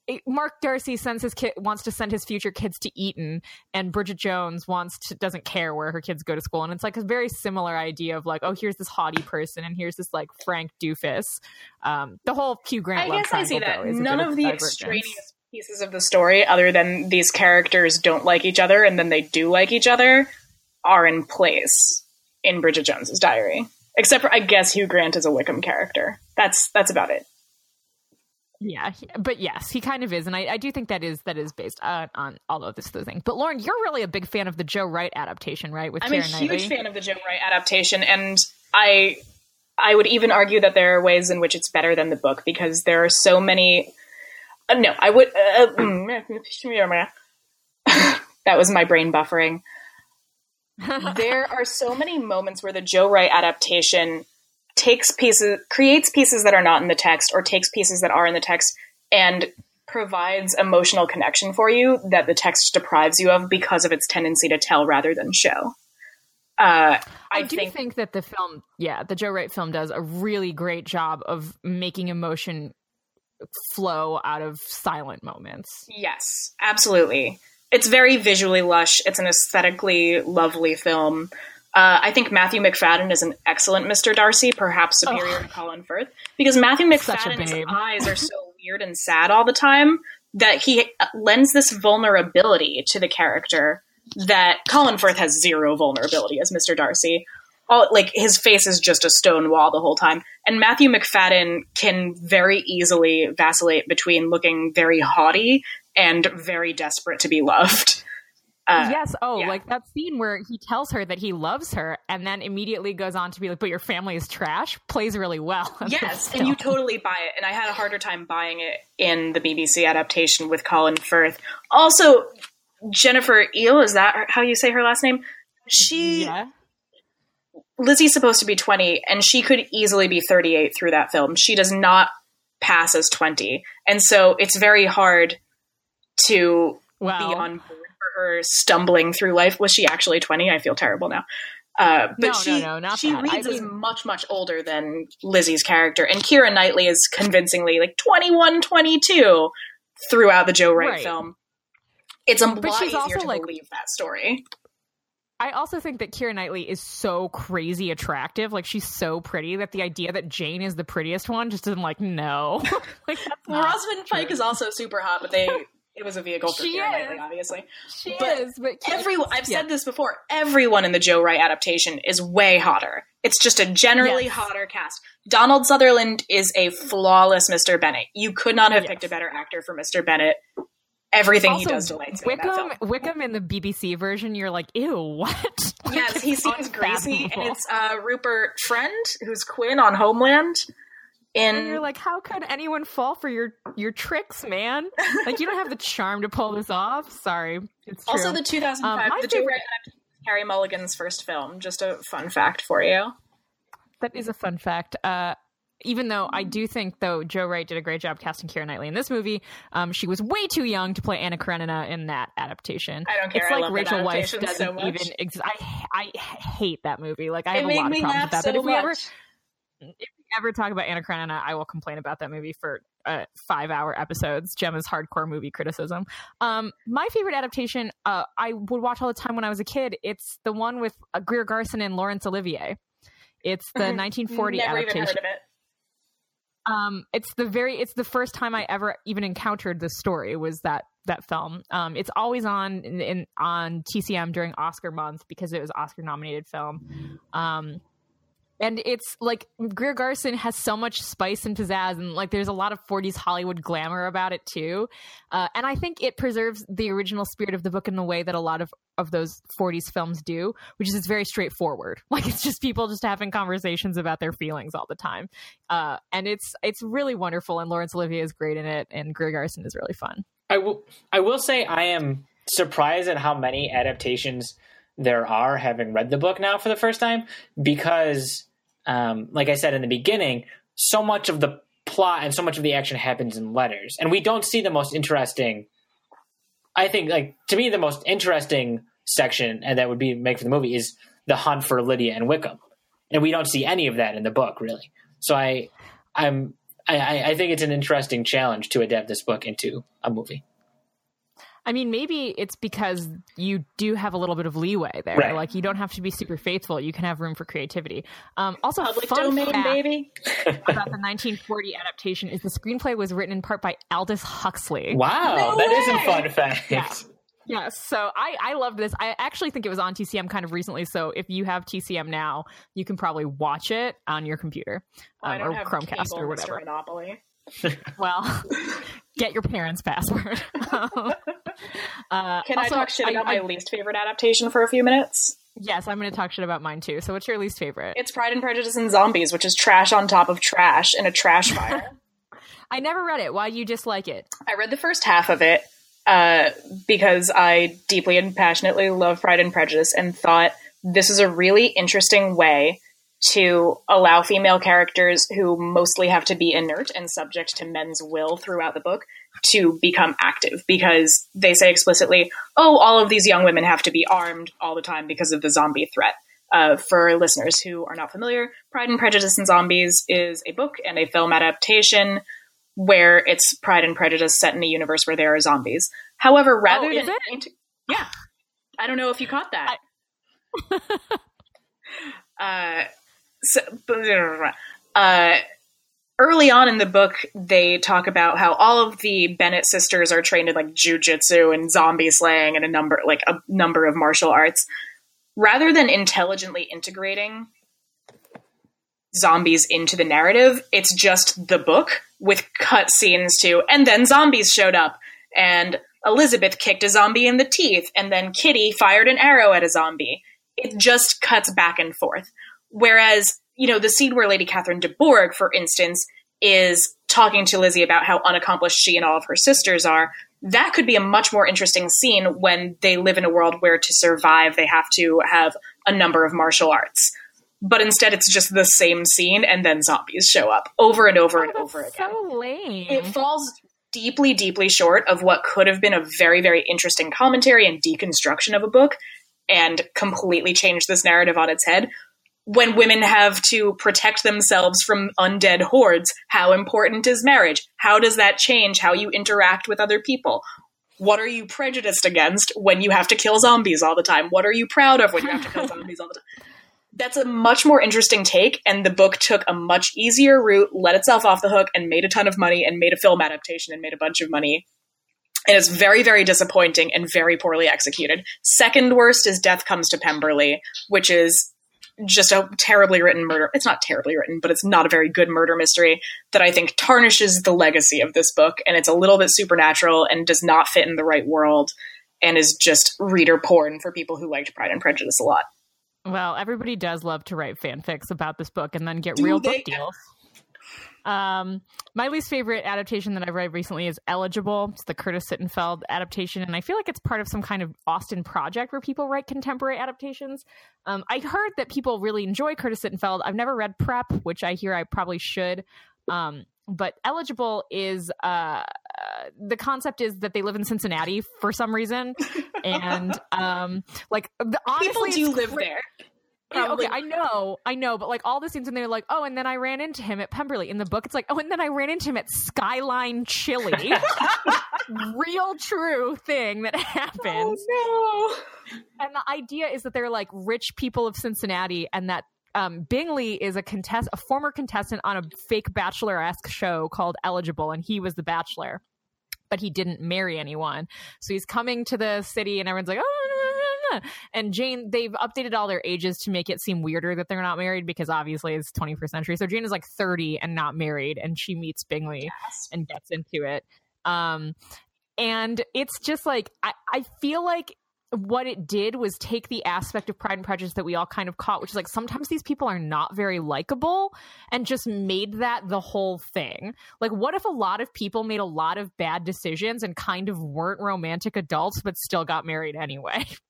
it- Mark Darcy sends his kid wants to send his future kids to Eton, and Bridget Jones wants to doesn't care where her kids go to school, and it's like a very similar idea of like, oh, here's this haughty person, and here's this like Frank doofus. Um, the whole Hugh Grant. I guess I see that. though, is a None bit of the extraneous pieces of the story, other than these characters don't like each other and then they do like each other, are in place in Bridget Jones's Diary. Except for, I guess, Hugh Grant is a Wickham character. That's that's about it. Yeah, but yes, he kind of is, and I, I do think that is that is based uh, on all of this thing. But Lauren, you're really a big fan of the Joe Wright adaptation, right? With I'm a Keira huge Knightley? fan of the Joe Wright adaptation, and I I would even argue that there are ways in which it's better than the book because there are so many. Uh, no, I would. Uh, mm, that was my brain buffering. there are so many moments where the Joe Wright adaptation takes pieces, creates pieces that are not in the text, or takes pieces that are in the text and provides emotional connection for you that the text deprives you of because of its tendency to tell rather than show. Uh, I, I, do think, think, that the film, yeah, the Joe Wright film does a really great job of making emotion flow out of silent moments. yes, absolutely. It's very visually lush. It's an aesthetically lovely film. Uh, I think Matthew Macfadyen is an excellent Mr. Darcy, perhaps superior Ugh. to Colin Firth, because Matthew Macfadyen's eyes are so weird and sad all the time that he lends this vulnerability to the character that Colin Firth has zero vulnerability as Mr. Darcy. All like his face is just a stone wall the whole time, and Matthew Macfadyen can very easily vacillate between looking very haughty and very desperate to be loved. Uh, yes. Oh, yeah. like that scene where he tells her that he loves her and then immediately goes on to be like, but your family is trash, plays really well. Yes, and you totally buy it. And I had a harder time buying it in the BBC adaptation with Colin Firth. Also, Jennifer Ehle, is that how you say her last name? She Yeah. Lizzie's supposed to be 20 and she could easily be 38 through that film. She does not pass as 20. And so it's very hard to Well, be on board her stumbling through life. Was she actually 20? I feel terrible now. Uh, but No, no, she, no, not she that. I reads as mean- much, much older than Lizzie's character. And Keira Knightley is convincingly like 21, 22 throughout the Joe Wright Right. film. It's a lot she's easier also, to like- believe that story. I also think that Keira Knightley is so crazy attractive. Like she's so pretty that the idea that Jane is the prettiest one just isn't like no. like Rosamund Pike is also super hot, but they it was a vehicle for She Keira. Knightley, obviously. She But is, but Everyone, I've Yeah. said this before. Everyone in the Joe Wright adaptation is way hotter. It's just a generally Yes. hotter cast. Donald Sutherland is a flawless Mr. Bennet. You could not have Yes. picked a better actor for Mr. Bennet. Everything he does delights. Wickham, Wickham in the BBC version, you're like, ew, what? Yes, he seems greasy, and it's uh, Rupert Friend, who's Quinn on Homeland. In And you're like, how could anyone fall for your your tricks, man? Like, you don't have the charm to pull this off. Sorry, it's true. also the 2005, Um, the Joe favorite- of Carey Mulligan's first film. Just a fun fact for you. that is a fun fact. Uh, even though I do think, though, Joe Wright did a great job casting Keira Knightley in this movie, um, she was way too young to play Anna Karenina in that adaptation. I don't care. It's I like Rachel Weisz doesn't so much. even exist. I I hate that movie. Like I have it a made lot of problems with that. so but if we ever much. if ever talk about Anna Karenina, I will complain about that movie for uh, five hour episodes. Gemma's hardcore movie criticism. Um, my favorite adaptation, uh, I would watch all the time when I was a kid. It's the one with uh, Greer Garson and Laurence Olivier. It's the 1940 Never adaptation. it. Um, it's the very it's the first time I ever even encountered this story was that that film. Um, it's always on in, in on TCM during Oscar month because it was Oscar nominated film. Um, and it's like Greer Garson has so much spice and pizzazz, and like there's a lot of 40s Hollywood glamour about it too. Uh, and I think it preserves the original spirit of the book in the way that a lot of of those 40s films do, which is it's very straightforward. Like it's just people just having conversations about their feelings all the time. Uh, and it's it's really wonderful, and Laurence Olivier is great in it, and Greer Garson is really fun. I will. I will say I am surprised at how many adaptations there are. Having read the book now for the first time, because, um, like I said in the beginning, so much of the plot and so much of the action happens in letters, and we don't see the most interesting. I think, like to me, the most interesting section, and that would be make for the movie is the hunt for Lydia and Wickham, and we don't see any of that in the book really. So I, I'm I, I think it's an interesting challenge to adapt this book into a movie. I mean, maybe it's because you do have a little bit of leeway there. Right. Like you don't have to be super faithful; you can have room for creativity. Um, also, Public fun domain, fact baby. about the 1940 adaptation is the screenplay was written in part by Aldous Huxley. Wow, No that is a fun fact. Yeah. Yes, so I I loved this. I actually think it was on TCM kind of recently. So if you have TCM now, you can probably watch it on your computer um, or Chromecast cable, or Mr. whatever. Monopoly. Well, get your parents' password. uh, Can also, I talk shit I- about I- my least favorite adaptation for a few minutes? Yes, I'm going to talk shit about mine too. So what's your least favorite? It's Pride and Prejudice and Zombies, which is trash on top of trash in a trash fire. I never read it. Why do you dislike it? I read the first half of it uh, because I deeply and passionately love Pride and Prejudice and thought this is a really interesting way to allow female characters who mostly have to be inert and subject to men's will throughout the book to become active because they say explicitly, oh, all of these young women have to be armed all the time because of the zombie threat. Uh, for listeners who are not familiar, Pride and Prejudice and Zombies is a book and a film adaptation where it's Pride and Prejudice set in a universe where there are zombies. However, rather Oh, is than it? yeah, I don't know if you caught that. uh, so, uh, early on in the book, they talk about how all of the Bennet sisters are trained in like jujitsu and zombie slaying and a number like a number of martial arts. Rather than intelligently integrating zombies into the narrative, it's just the book with cut scenes to, and then zombies showed up, and Elizabeth kicked a zombie in the teeth, and then Kitty fired an arrow at a zombie. It just cuts back and forth. Whereas, you know, the scene where Lady Catherine de Bourgh, for instance, is talking to Lizzie about how unaccomplished she and all of her sisters are, that could be a much more interesting scene when they live in a world where to survive they have to have a number of martial arts. But instead, it's just the same scene, and then zombies show up over and over and oh, over again So lame. it falls deeply, deeply short of what could have been a very, very interesting commentary and deconstruction of a book and completely changed this narrative on its head. When women have to protect themselves from undead hordes, how important is marriage? How does that change how you interact with other people? What are you prejudiced against when you have to kill zombies all the time? What are you proud of when you have to kill zombies all the time? That's a much more interesting take, and the book took a much easier route, let itself off the hook, and made a ton of money, and made a film adaptation, and made a bunch of money, and it's very, very disappointing and very poorly executed. Second worst is Death Comes to Pemberley, which is just a terribly written murder. It's not terribly written, but it's not a very good murder mystery that I think tarnishes the legacy of this book. And it's a little bit supernatural and does not fit in the right world and is just reader porn for people who liked Pride and Prejudice a lot. Well, everybody does love to write fanfics about this book and then get Do real book deals. Um, my least favorite adaptation that I've read recently is Eligible. It's the Curtis Sittenfeld adaptation, and I feel like it's part of some kind of Austen project where people write contemporary adaptations. Um, I heard that people really enjoy Curtis Sittenfeld. I've never read Prep, which I hear I probably should. Um, but Eligible is uh, the concept is that they live in Cincinnati for some reason, and um, like honestly, people do live there. Probably. Okay, I know, I know, but like all the scenes, and they're like, oh, and then I ran into him at Pemberley. In the book, it's like, oh, and then I ran into him at Skyline Chili. Real, true thing that happens. Oh no! And the idea is that they're like rich people of Cincinnati, and that um, Bingley is a contest, a former contestant on a fake bachelor esque show called Eligible, and he was the bachelor, but he didn't marry anyone. So he's coming to the city, and everyone's like, oh and Jane, they've updated all their ages to make it seem weirder that they're not married because obviously it's 21st century. So Jane is like 30 and not married, and she meets Bingley yes. and gets into it. Um, and it's just like I, I feel like what it did was take the aspect of Pride and Prejudice that we all kind of caught, which is like sometimes these people are not very likable, and just made that the whole thing. Like, what if a lot of people made a lot of bad decisions and kind of weren't romantic adults, but still got married anyway?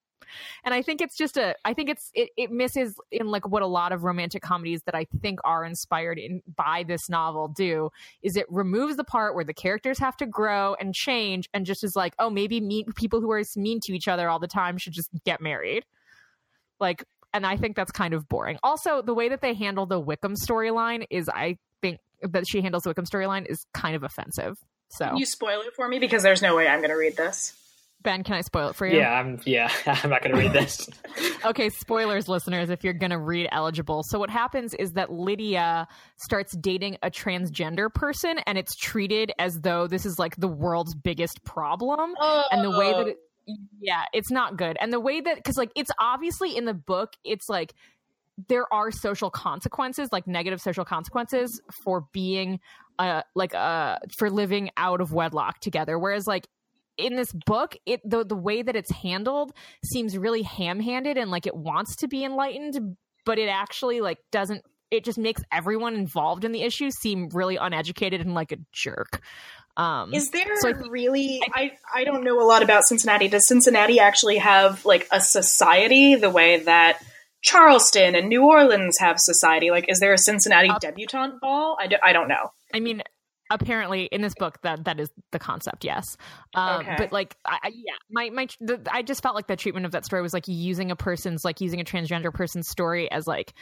and I think it's just a I think it's it, it misses in like what a lot of romantic comedies that I think are inspired in by this novel do is it removes the part where the characters have to grow and change and just is like oh maybe meet people who are mean to each other all the time should just get married like and I think that's kind of boring. Also, the way that they handle the Wickham storyline is I think that she handles the Wickham storyline is kind of offensive. So Can you spoil it for me because there's no way I'm going to read this. Ben, can I spoil it for you? Yeah, I'm. Yeah, I'm not going to read this. okay, spoilers, listeners, if you're going to read eligible. So what happens is that Lydia starts dating a transgender person, and it's treated as though this is like the world's biggest problem, oh. and the way that it, yeah, it's not good, and the way that because like it's obviously in the book, it's like there are social consequences, like negative social consequences for being uh like uh for living out of wedlock together. Whereas like in this book, it the the way that it's handled seems really ham-handed and like it wants to be enlightened, but it actually like doesn't it just makes everyone involved in the issue seem really uneducated and like a jerk. Um, is there so I really? I, I don't know a lot about Cincinnati. Does Cincinnati actually have like a society the way that Charleston and New Orleans have society? Like, is there a Cincinnati uh, debutante ball? I, I don't know. I mean, apparently in this book that that is the concept yes. Um, okay. but like I, yeah my my the, i just felt like the treatment of that story was like using a person's like using a transgender person's story as like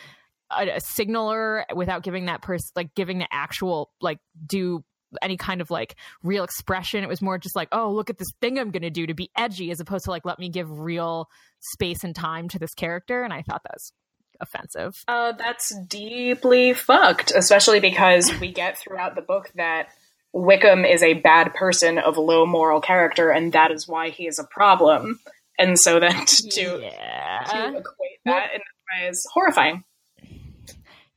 a, a signaler without giving that person like giving the actual like do any kind of like real expression. It was more just like oh look at this thing i'm gonna do to be edgy as opposed to like let me give real space and time to this character. And i thought that was offensive. Uh, that's deeply fucked, especially because we get throughout the book that Wickham is a bad person of low moral character, and that is why he is a problem. And so then to, yeah. to equate that in that way is horrifying.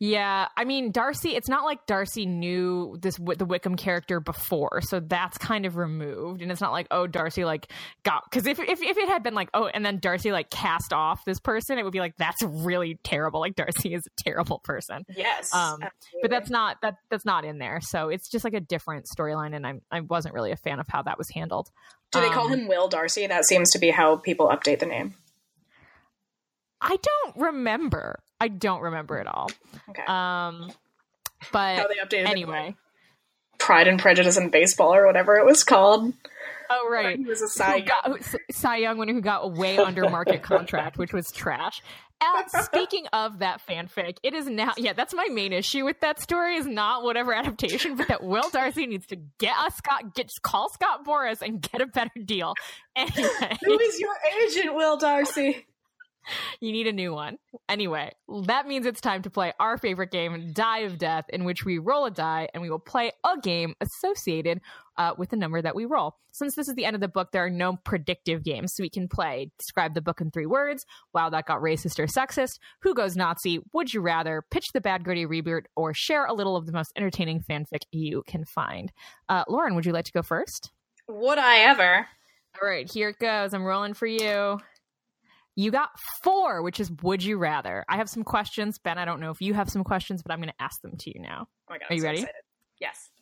Yeah, I mean Darcy. It's not like Darcy knew this the Wickham character before, so that's kind of removed. And it's not like oh Darcy like got because if, if if it had been like oh and then Darcy like cast off this person, it would be like that's really terrible. Like Darcy is a terrible person. Yes, um, but that's not that that's not in there. So it's just like a different storyline, and I I wasn't really a fan of how that was handled. Do they call um, him Will Darcy? That seems to be how people update the name. I don't remember. I don't remember at all. Okay. Um, but How they updated anyway. Pride and Prejudice in baseball or whatever it was called. Oh right, he was a Cy Young. Got, Cy Young winner who got a way under market contract, which was trash. And speaking of that fanfic, it is now. Yeah, that's my main issue with that story. Is not whatever adaptation, but that Will Darcy needs to get a Scott, get call Scott Boras and get a better deal. Anyway, who is your agent, Will Darcy? you need a new one. Anyway, that means it's time to play our favorite game, Die of Death, in which we roll a die and we will play a game associated uh, with the number that we roll. Since this is the end of the book, there are no predictive games, so we can play describe the book in three words. Wow, that got racist or sexist. Who goes Nazi? Would you rather pitch the Bad Gritty reboot or share a little of the most entertaining fanfic you can find? Uh, Lauren, would you like to go first? Would I ever? All right, here it goes. I'm rolling for you. You got four, which is would you rather? I have some questions. Ben, I don't know if you have some questions, but I'm going to ask them to you now. Oh my god! Are you I'm so ready? excited. Yes.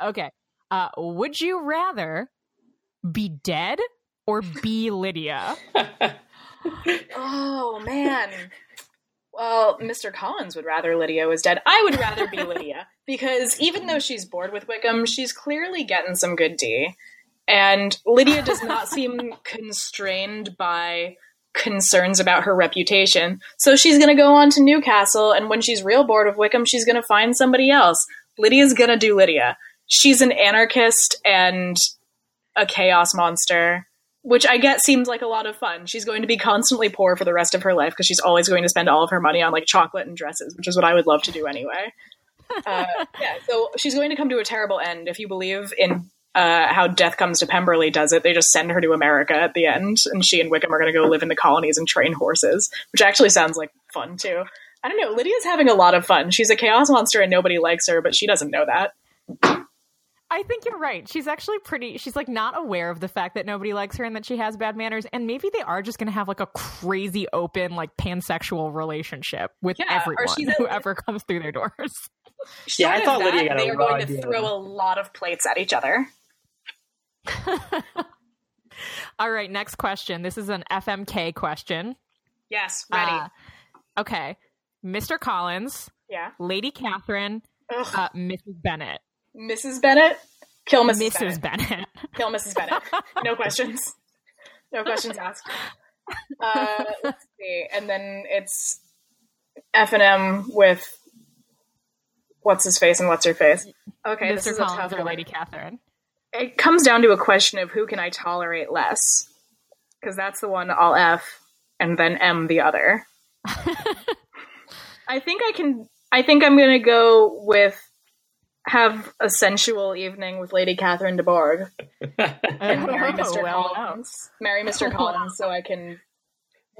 Okay. Uh, would you rather be dead or be Lydia? Oh man. Well, Mr. Collins would rather Lydia was dead. I would rather be Lydia because even though she's bored with Wickham, she's clearly getting some good D. And Lydia does not seem constrained by concerns about her reputation. So she's going to go on to Newcastle, and when she's real bored of Wickham, she's going to find somebody else. Lydia's going to do Lydia. She's an anarchist and a chaos monster which I get seems like a lot of fun. She's going to be constantly poor for the rest of her life because she's always going to spend all of her money on like chocolate and dresses, which is what I would love to do anyway. Uh, yeah, so she's going to come to a terrible end. If you believe in uh, how Death Comes to Pemberley does it, they just send her to America at the end, and she and Wickham are going to go live in the colonies and train horses, which actually sounds like fun too. I don't know. Lydia's having a lot of fun. She's a chaos monster and nobody likes her, but she doesn't know that. I think you're right. She's actually pretty. She's like not aware of the fact that nobody likes her and that she has bad manners. And maybe they are just going to have like a crazy open, like pansexual relationship with Yeah, or everyone she's at- whoever comes through their doors. Yeah, I Short of thought that, Lydia got a they are going to idea. throw a lot of plates at each other. All right, next question. This is an FMK question. Yes, ready. Uh, okay, Mr. Collins, yeah. Lady Catherine, uh, Mrs. Bennet, Mrs. Bennet, kill Mrs. Mrs. Bennet. Bennet. Kill Mrs. Bennet. No questions. No questions asked. Uh, let's see, and then it's F and M with what's his face and what's her face. Okay, this Mr. is a Collins tough or one. Lady Catherine. It comes down to a question of who can I tolerate less, because that's the one I'll F and then M the other. I think I can. I think I'm gonna go with have a sensual evening with Lady Catherine de Bourgh and marry Mr. Oh, well, Collins. Marry Mr. Collins so I can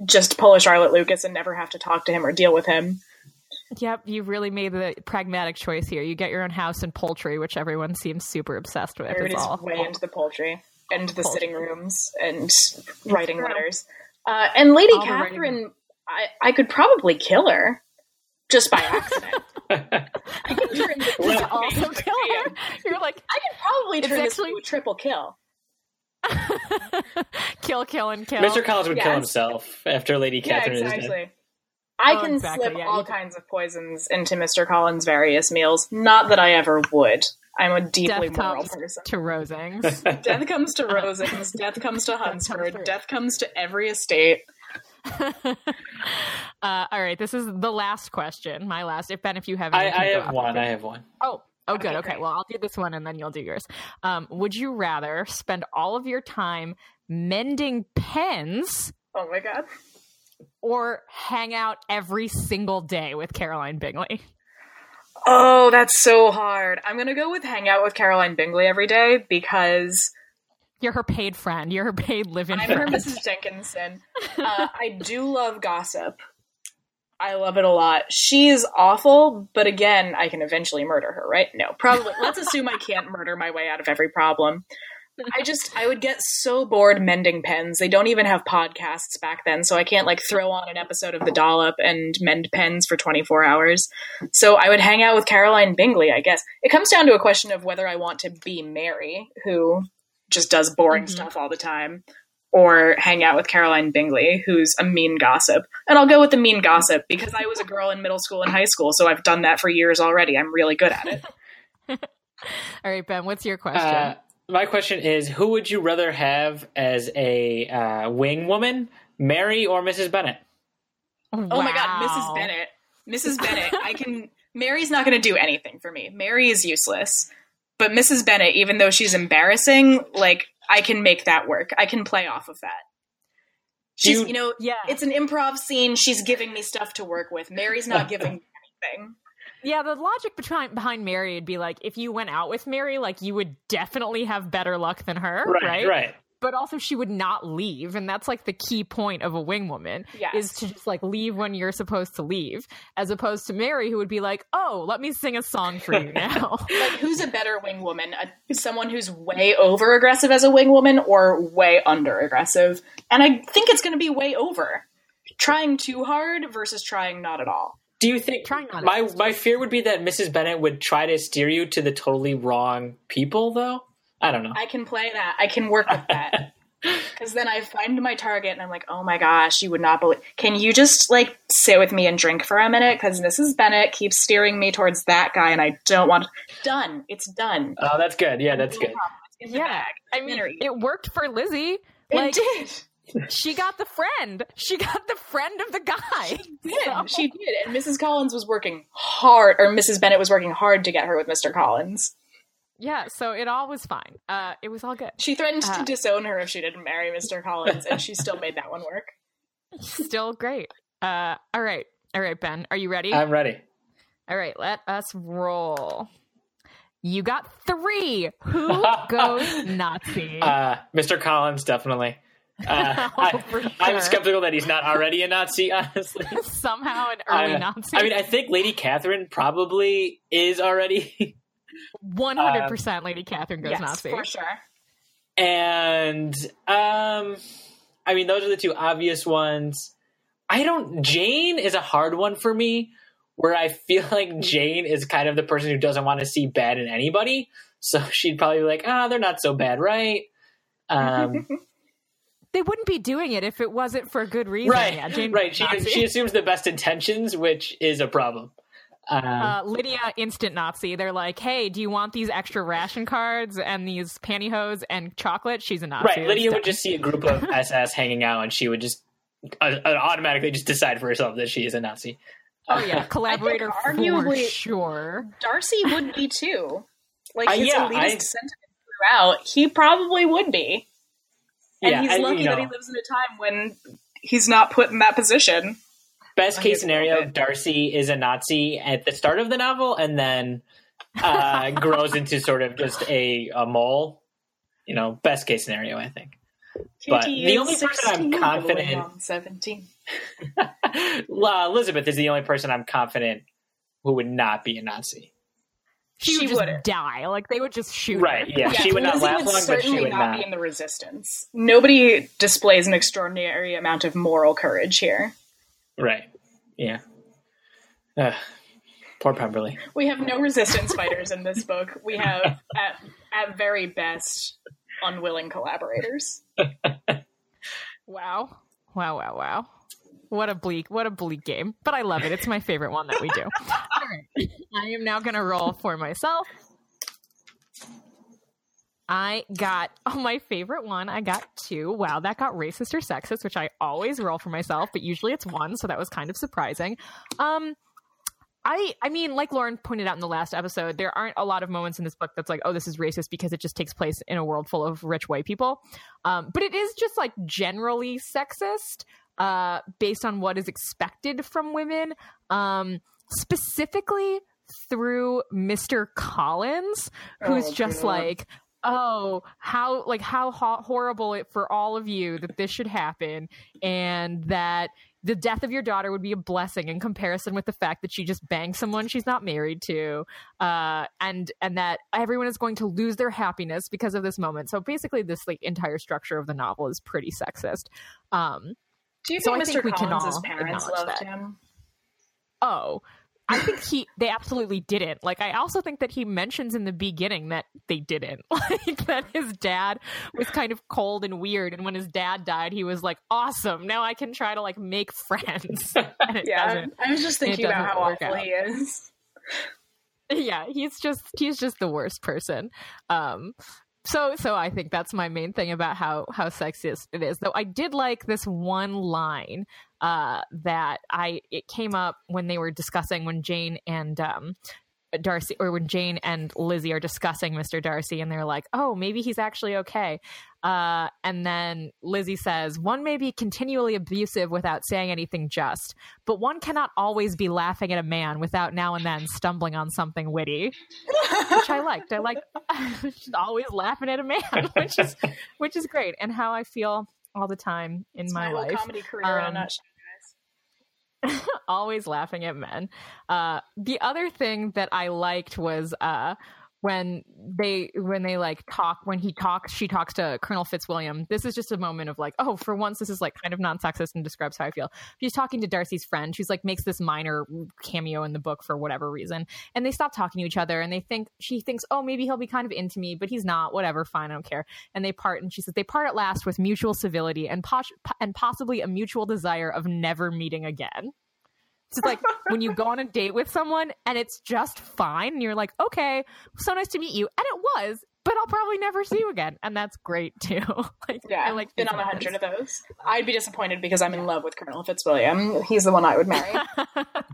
just pull a Charlotte Lucas and never have to talk to him or deal with him. Yep, you've really made the pragmatic choice here. You get your own house and poultry, which everyone seems super obsessed with. It's Everybody's all way into the poultry and the Poultry. sitting rooms and writing letters. Uh, and Lady All. Catherine, I, I could probably kill her just by accident. I could turn this Just also kill her. You're like I could probably turn this actually- into a triple kill. kill, kill, and kill. Mr. Collins would kill himself after Lady Catherine yeah, is dead. Exactly. I Oh, can exactly, slip yeah, all can- kinds of poisons into Mr. Collins' various meals. Not that I ever would. I'm a deeply Death moral comes person. to Rosings. Death comes to Rosings. Death comes to comes Hunsford. to- Death comes to every estate. uh, all right, this is the last question. My last. If Ben, if you have, any, I, I have one. I have one. Oh, oh, good. Okay, Okay, well, I'll do this one and then you'll do yours. Um, would you rather spend all of your time mending pens Oh my god. Or hang out every single day with Caroline Bingley? Oh, that's so hard. I'm gonna go with hang out with Caroline Bingley every day because You're her paid friend. You're her paid living friend. I'm her. Mrs. Jenkinson. Uh, I do love gossip. I love it a lot. She's awful, but again, I can eventually murder her, right? No, probably. Let's assume I can't murder my way out of every problem. I just, I would get so bored mending pens. They don't even have podcasts back then, so I can't like throw on an episode of The Dollop and mend pens for 24 hours. So I would hang out with Caroline Bingley, I guess. It comes down to a question of whether I want to be Mary, who just does boring Mhm. stuff all the time, or hang out with Caroline Bingley, who's a mean gossip. And I'll go with the mean gossip because I was a girl in middle school and high school, so I've done that for years already. I'm really good at it. All right, Ben, what's your question? Uh, my question is: Who would you rather have as a uh, wing woman, Mary or Mrs. Bennet? Oh my god, Mrs. Bennet. Mrs. Bennet, I can Mary's not going to do anything for me. Mary is useless. But Mrs. Bennet, even though she's embarrassing, like I can make that work. I can play off of that. She's, you- you know, Yeah. it's an improv scene. She's giving me stuff to work with. Mary's not giving me anything. Yeah, the logic behind behind Mary would be like if you went out with Mary, like you would definitely have better luck than her, right, right? right. But also she would not leave, and that's like the key point of a wing woman Yes. is to just like leave when you're supposed to leave, as opposed to Mary who would be like, "Oh, let me sing a song for you now." Like, who's a better wing woman? A, someone who's way over aggressive as a wing woman or way under aggressive? And I think it's going to be way over. Trying too hard versus trying not at all. Do you think Trying not my to. my fear would be that Mrs. Bennet would try to steer you to the totally wrong people, though? I don't know. I can play that. I can work with that. Because then I find my target and I'm like, oh my gosh, you would not believe. Can you just like sit with me and drink for a minute? Because Mrs. Bennet keeps steering me towards that guy and I don't want. Done. It's done. Oh, that's good. Yeah, that's good. Yeah. I mean, it worked for Lizzie. It Like did. She got the friend. She got the friend of the guy. She did. So- She did. And Mrs. Collins was working hard, or Mrs. Bennet was working hard to get her with Mr. Collins. yeah, so it all was fine. Uh, it was all good. She threatened Uh. to disown her if she didn't marry Mr. Collins, and she still made that one work. Still great. Uh, all right, all right, Ben, are you ready? I'm ready. all right, let us roll. You got three. Who goes Nazi? Uh, Mr. Collins, definitely. Uh, I, For I'm sure. skeptical that he's not already a Nazi, honestly. Somehow an early Uh, Nazi. I mean, I think Lady Catherine probably is already. one hundred percent. Lady Catherine goes yes, Nazi. for sure. and um I mean those are the two obvious ones. I don't Jane is a hard one for me where I feel like Jane is kind of the person who doesn't want to see bad in anybody. So she'd probably be like, "Ah, they're not so bad, right?" Um They wouldn't be doing it if it wasn't for a good reason. right. Yeah, Jane right. She she assumes the best intentions, which is a problem. Um, uh, Lydia, instant Nazi. They're like, "Hey, do you want these extra ration cards and these pantyhose and chocolate?" She's a Nazi. right. Lydia would just see a group of SS hanging out and she would just uh, uh, automatically just decide for herself that she is a Nazi. Oh yeah, collaborator for arguably- sure. Darcy would be too. Like Uh, his yeah, elitist I- sentiment throughout, he probably would be. And Yeah, he's I- you lucky that he lives in a time when he's not put in that position. best case hate it a scenario darcy is a nazi at the start of the novel and then uh, grows into sort of just a, a mole. You know best case scenario i think. But the only person I'm confident- Seventeen. elizabeth is the only person i'm confident who would not be a nazi She, She would just wouldn't. die. Like they would just shoot. right Her. yeah, she would not Lizzie last long but she certainly would not not be in the resistance. Nobody displays an extraordinary amount of moral courage here. right yeah Ugh, poor pemberley We have no resistance fighters in this book. We have, at at very best, unwilling collaborators. Wow. Wow. Wow. Wow. What a bleak, what a bleak game. But I love it. It's my favorite one that we do. All right. I am now going to roll for myself. I got oh my favorite one. I got two. Wow, that got racist or sexist, which I always roll for myself, but usually it's one, so that was kind of surprising. Um I I mean, like Lauren pointed out in the last episode, there aren't a lot of moments in this book that's like, oh, this is racist because it just takes place in a world full of rich white people. Um, but it is just like generally sexist, uh, based on what is expected from women. Um, specifically through Mr. Collins, who's Oh, just God. like, oh how like how ho- horrible it for all of you that this should happen and that the death of your daughter would be a blessing in comparison with the fact that she just banged someone she's not married to uh and and that everyone is going to lose their happiness because of this moment so basically this like entire structure of the novel is pretty sexist um Do you So think I Mr. Collins' parents loved that. him? oh I think he they absolutely didn't. Like I also think that he mentions in the beginning that they didn't. Like that his dad was kind of cold and weird and when his dad died he was like awesome. Now I can try to like make friends. Yeah. I was just thinking about how awful out. he is. Yeah, he's just he's just the worst person. Um so so I think that's my main thing about how how sexist it is. Though I did like this one line uh that I it came up when they were discussing when Jane and um Darcy or when Jane and Lizzie are discussing Mr. Darcy and they're like, "Oh, maybe he's actually okay." Uh, and then Lizzie says, One may be continually abusive without saying anything just, but one cannot always be laughing at a man without now and then stumbling on something witty, which I liked. I liked always laughing at a man, which is which is great, and how I feel all the time in It's my, my, life. comedy career in a Um, nutshell. always laughing at men. Uh, the other thing that I liked was uh, when they when they like talk when he talks she talks to Colonel Fitzwilliam. This is just a moment of like, oh, for once this is like kind of non-sexist and describes how I feel. She's talking to Darcy's friend. She's like makes this minor cameo in the book for whatever reason, and they stop talking to each other. And they think she thinks, oh, maybe he'll be kind of into me, but he's not. Whatever, fine, I don't care. And they part, and she says they part at last with mutual civility and and possibly a mutual desire of never meeting again. It's like when you go on a date with someone and it's just fine, and you're like, okay, so nice to meet you. And it was, but I'll probably never see you again. And that's great too. like, Yeah, I like been on a hundred of those. I'd be disappointed because I'm in love with Colonel Fitzwilliam. He's the one I would marry. uh,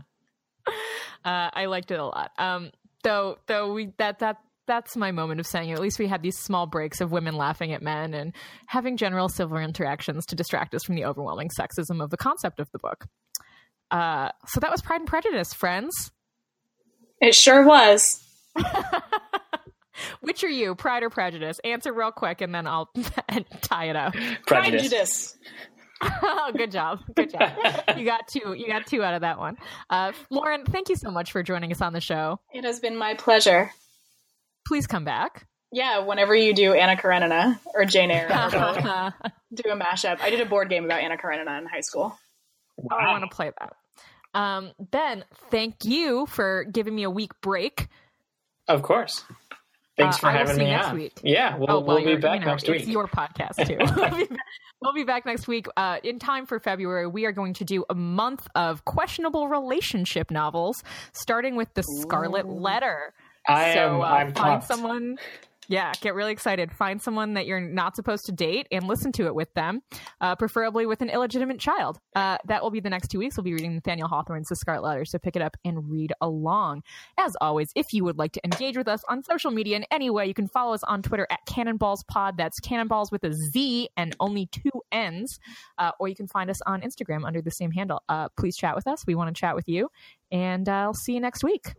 I liked it a lot. Um, though, though we that that that's my moment of saying at least we had these small breaks of women laughing at men and having general civil interactions to distract us from the overwhelming sexism of the concept of the book. Uh, so that was Pride and Prejudice, friends. it sure was. Which are you, Pride or Prejudice? Answer real quick, and then I'll tie it up. Prejudice. Prejudice. oh, good job, good job. You got two. You got two out of that one. Uh, Lauren, thank you so much for joining us on the show. It has been my pleasure. Please come back. Yeah, whenever you do Anna Karenina or Jane Eyre, or do a mashup. I did a board game about Anna Karenina in high school. I want to play that. Um, ben, thank you for giving me a week break. Of course. Thanks Uh, for having me next on. week. Yeah, we'll, oh, well, we'll be back you know, next it's week. your podcast too. we'll, be back, we'll be back next week. Uh, in time for February, we are going to do a month of questionable relationship novels, starting with the Scarlet. Letter. I so am. uh, I'm find pumped. someone. Yeah, get really excited. Find someone that you're not supposed to date and listen to it with them, uh, preferably with an illegitimate child. Uh, that will be the next two weeks. We'll be reading Nathaniel Hawthorne's The Scarlet Letter, so pick it up and read along. As always, if you would like to engage with us on social media in any way, you can follow us on Twitter at CannonballsPod. That's Cannonballs with a Z and only two N's. Uh, or you can find us on Instagram under the same handle. Uh, please chat with us. We want to chat with you. And I'll see you next week.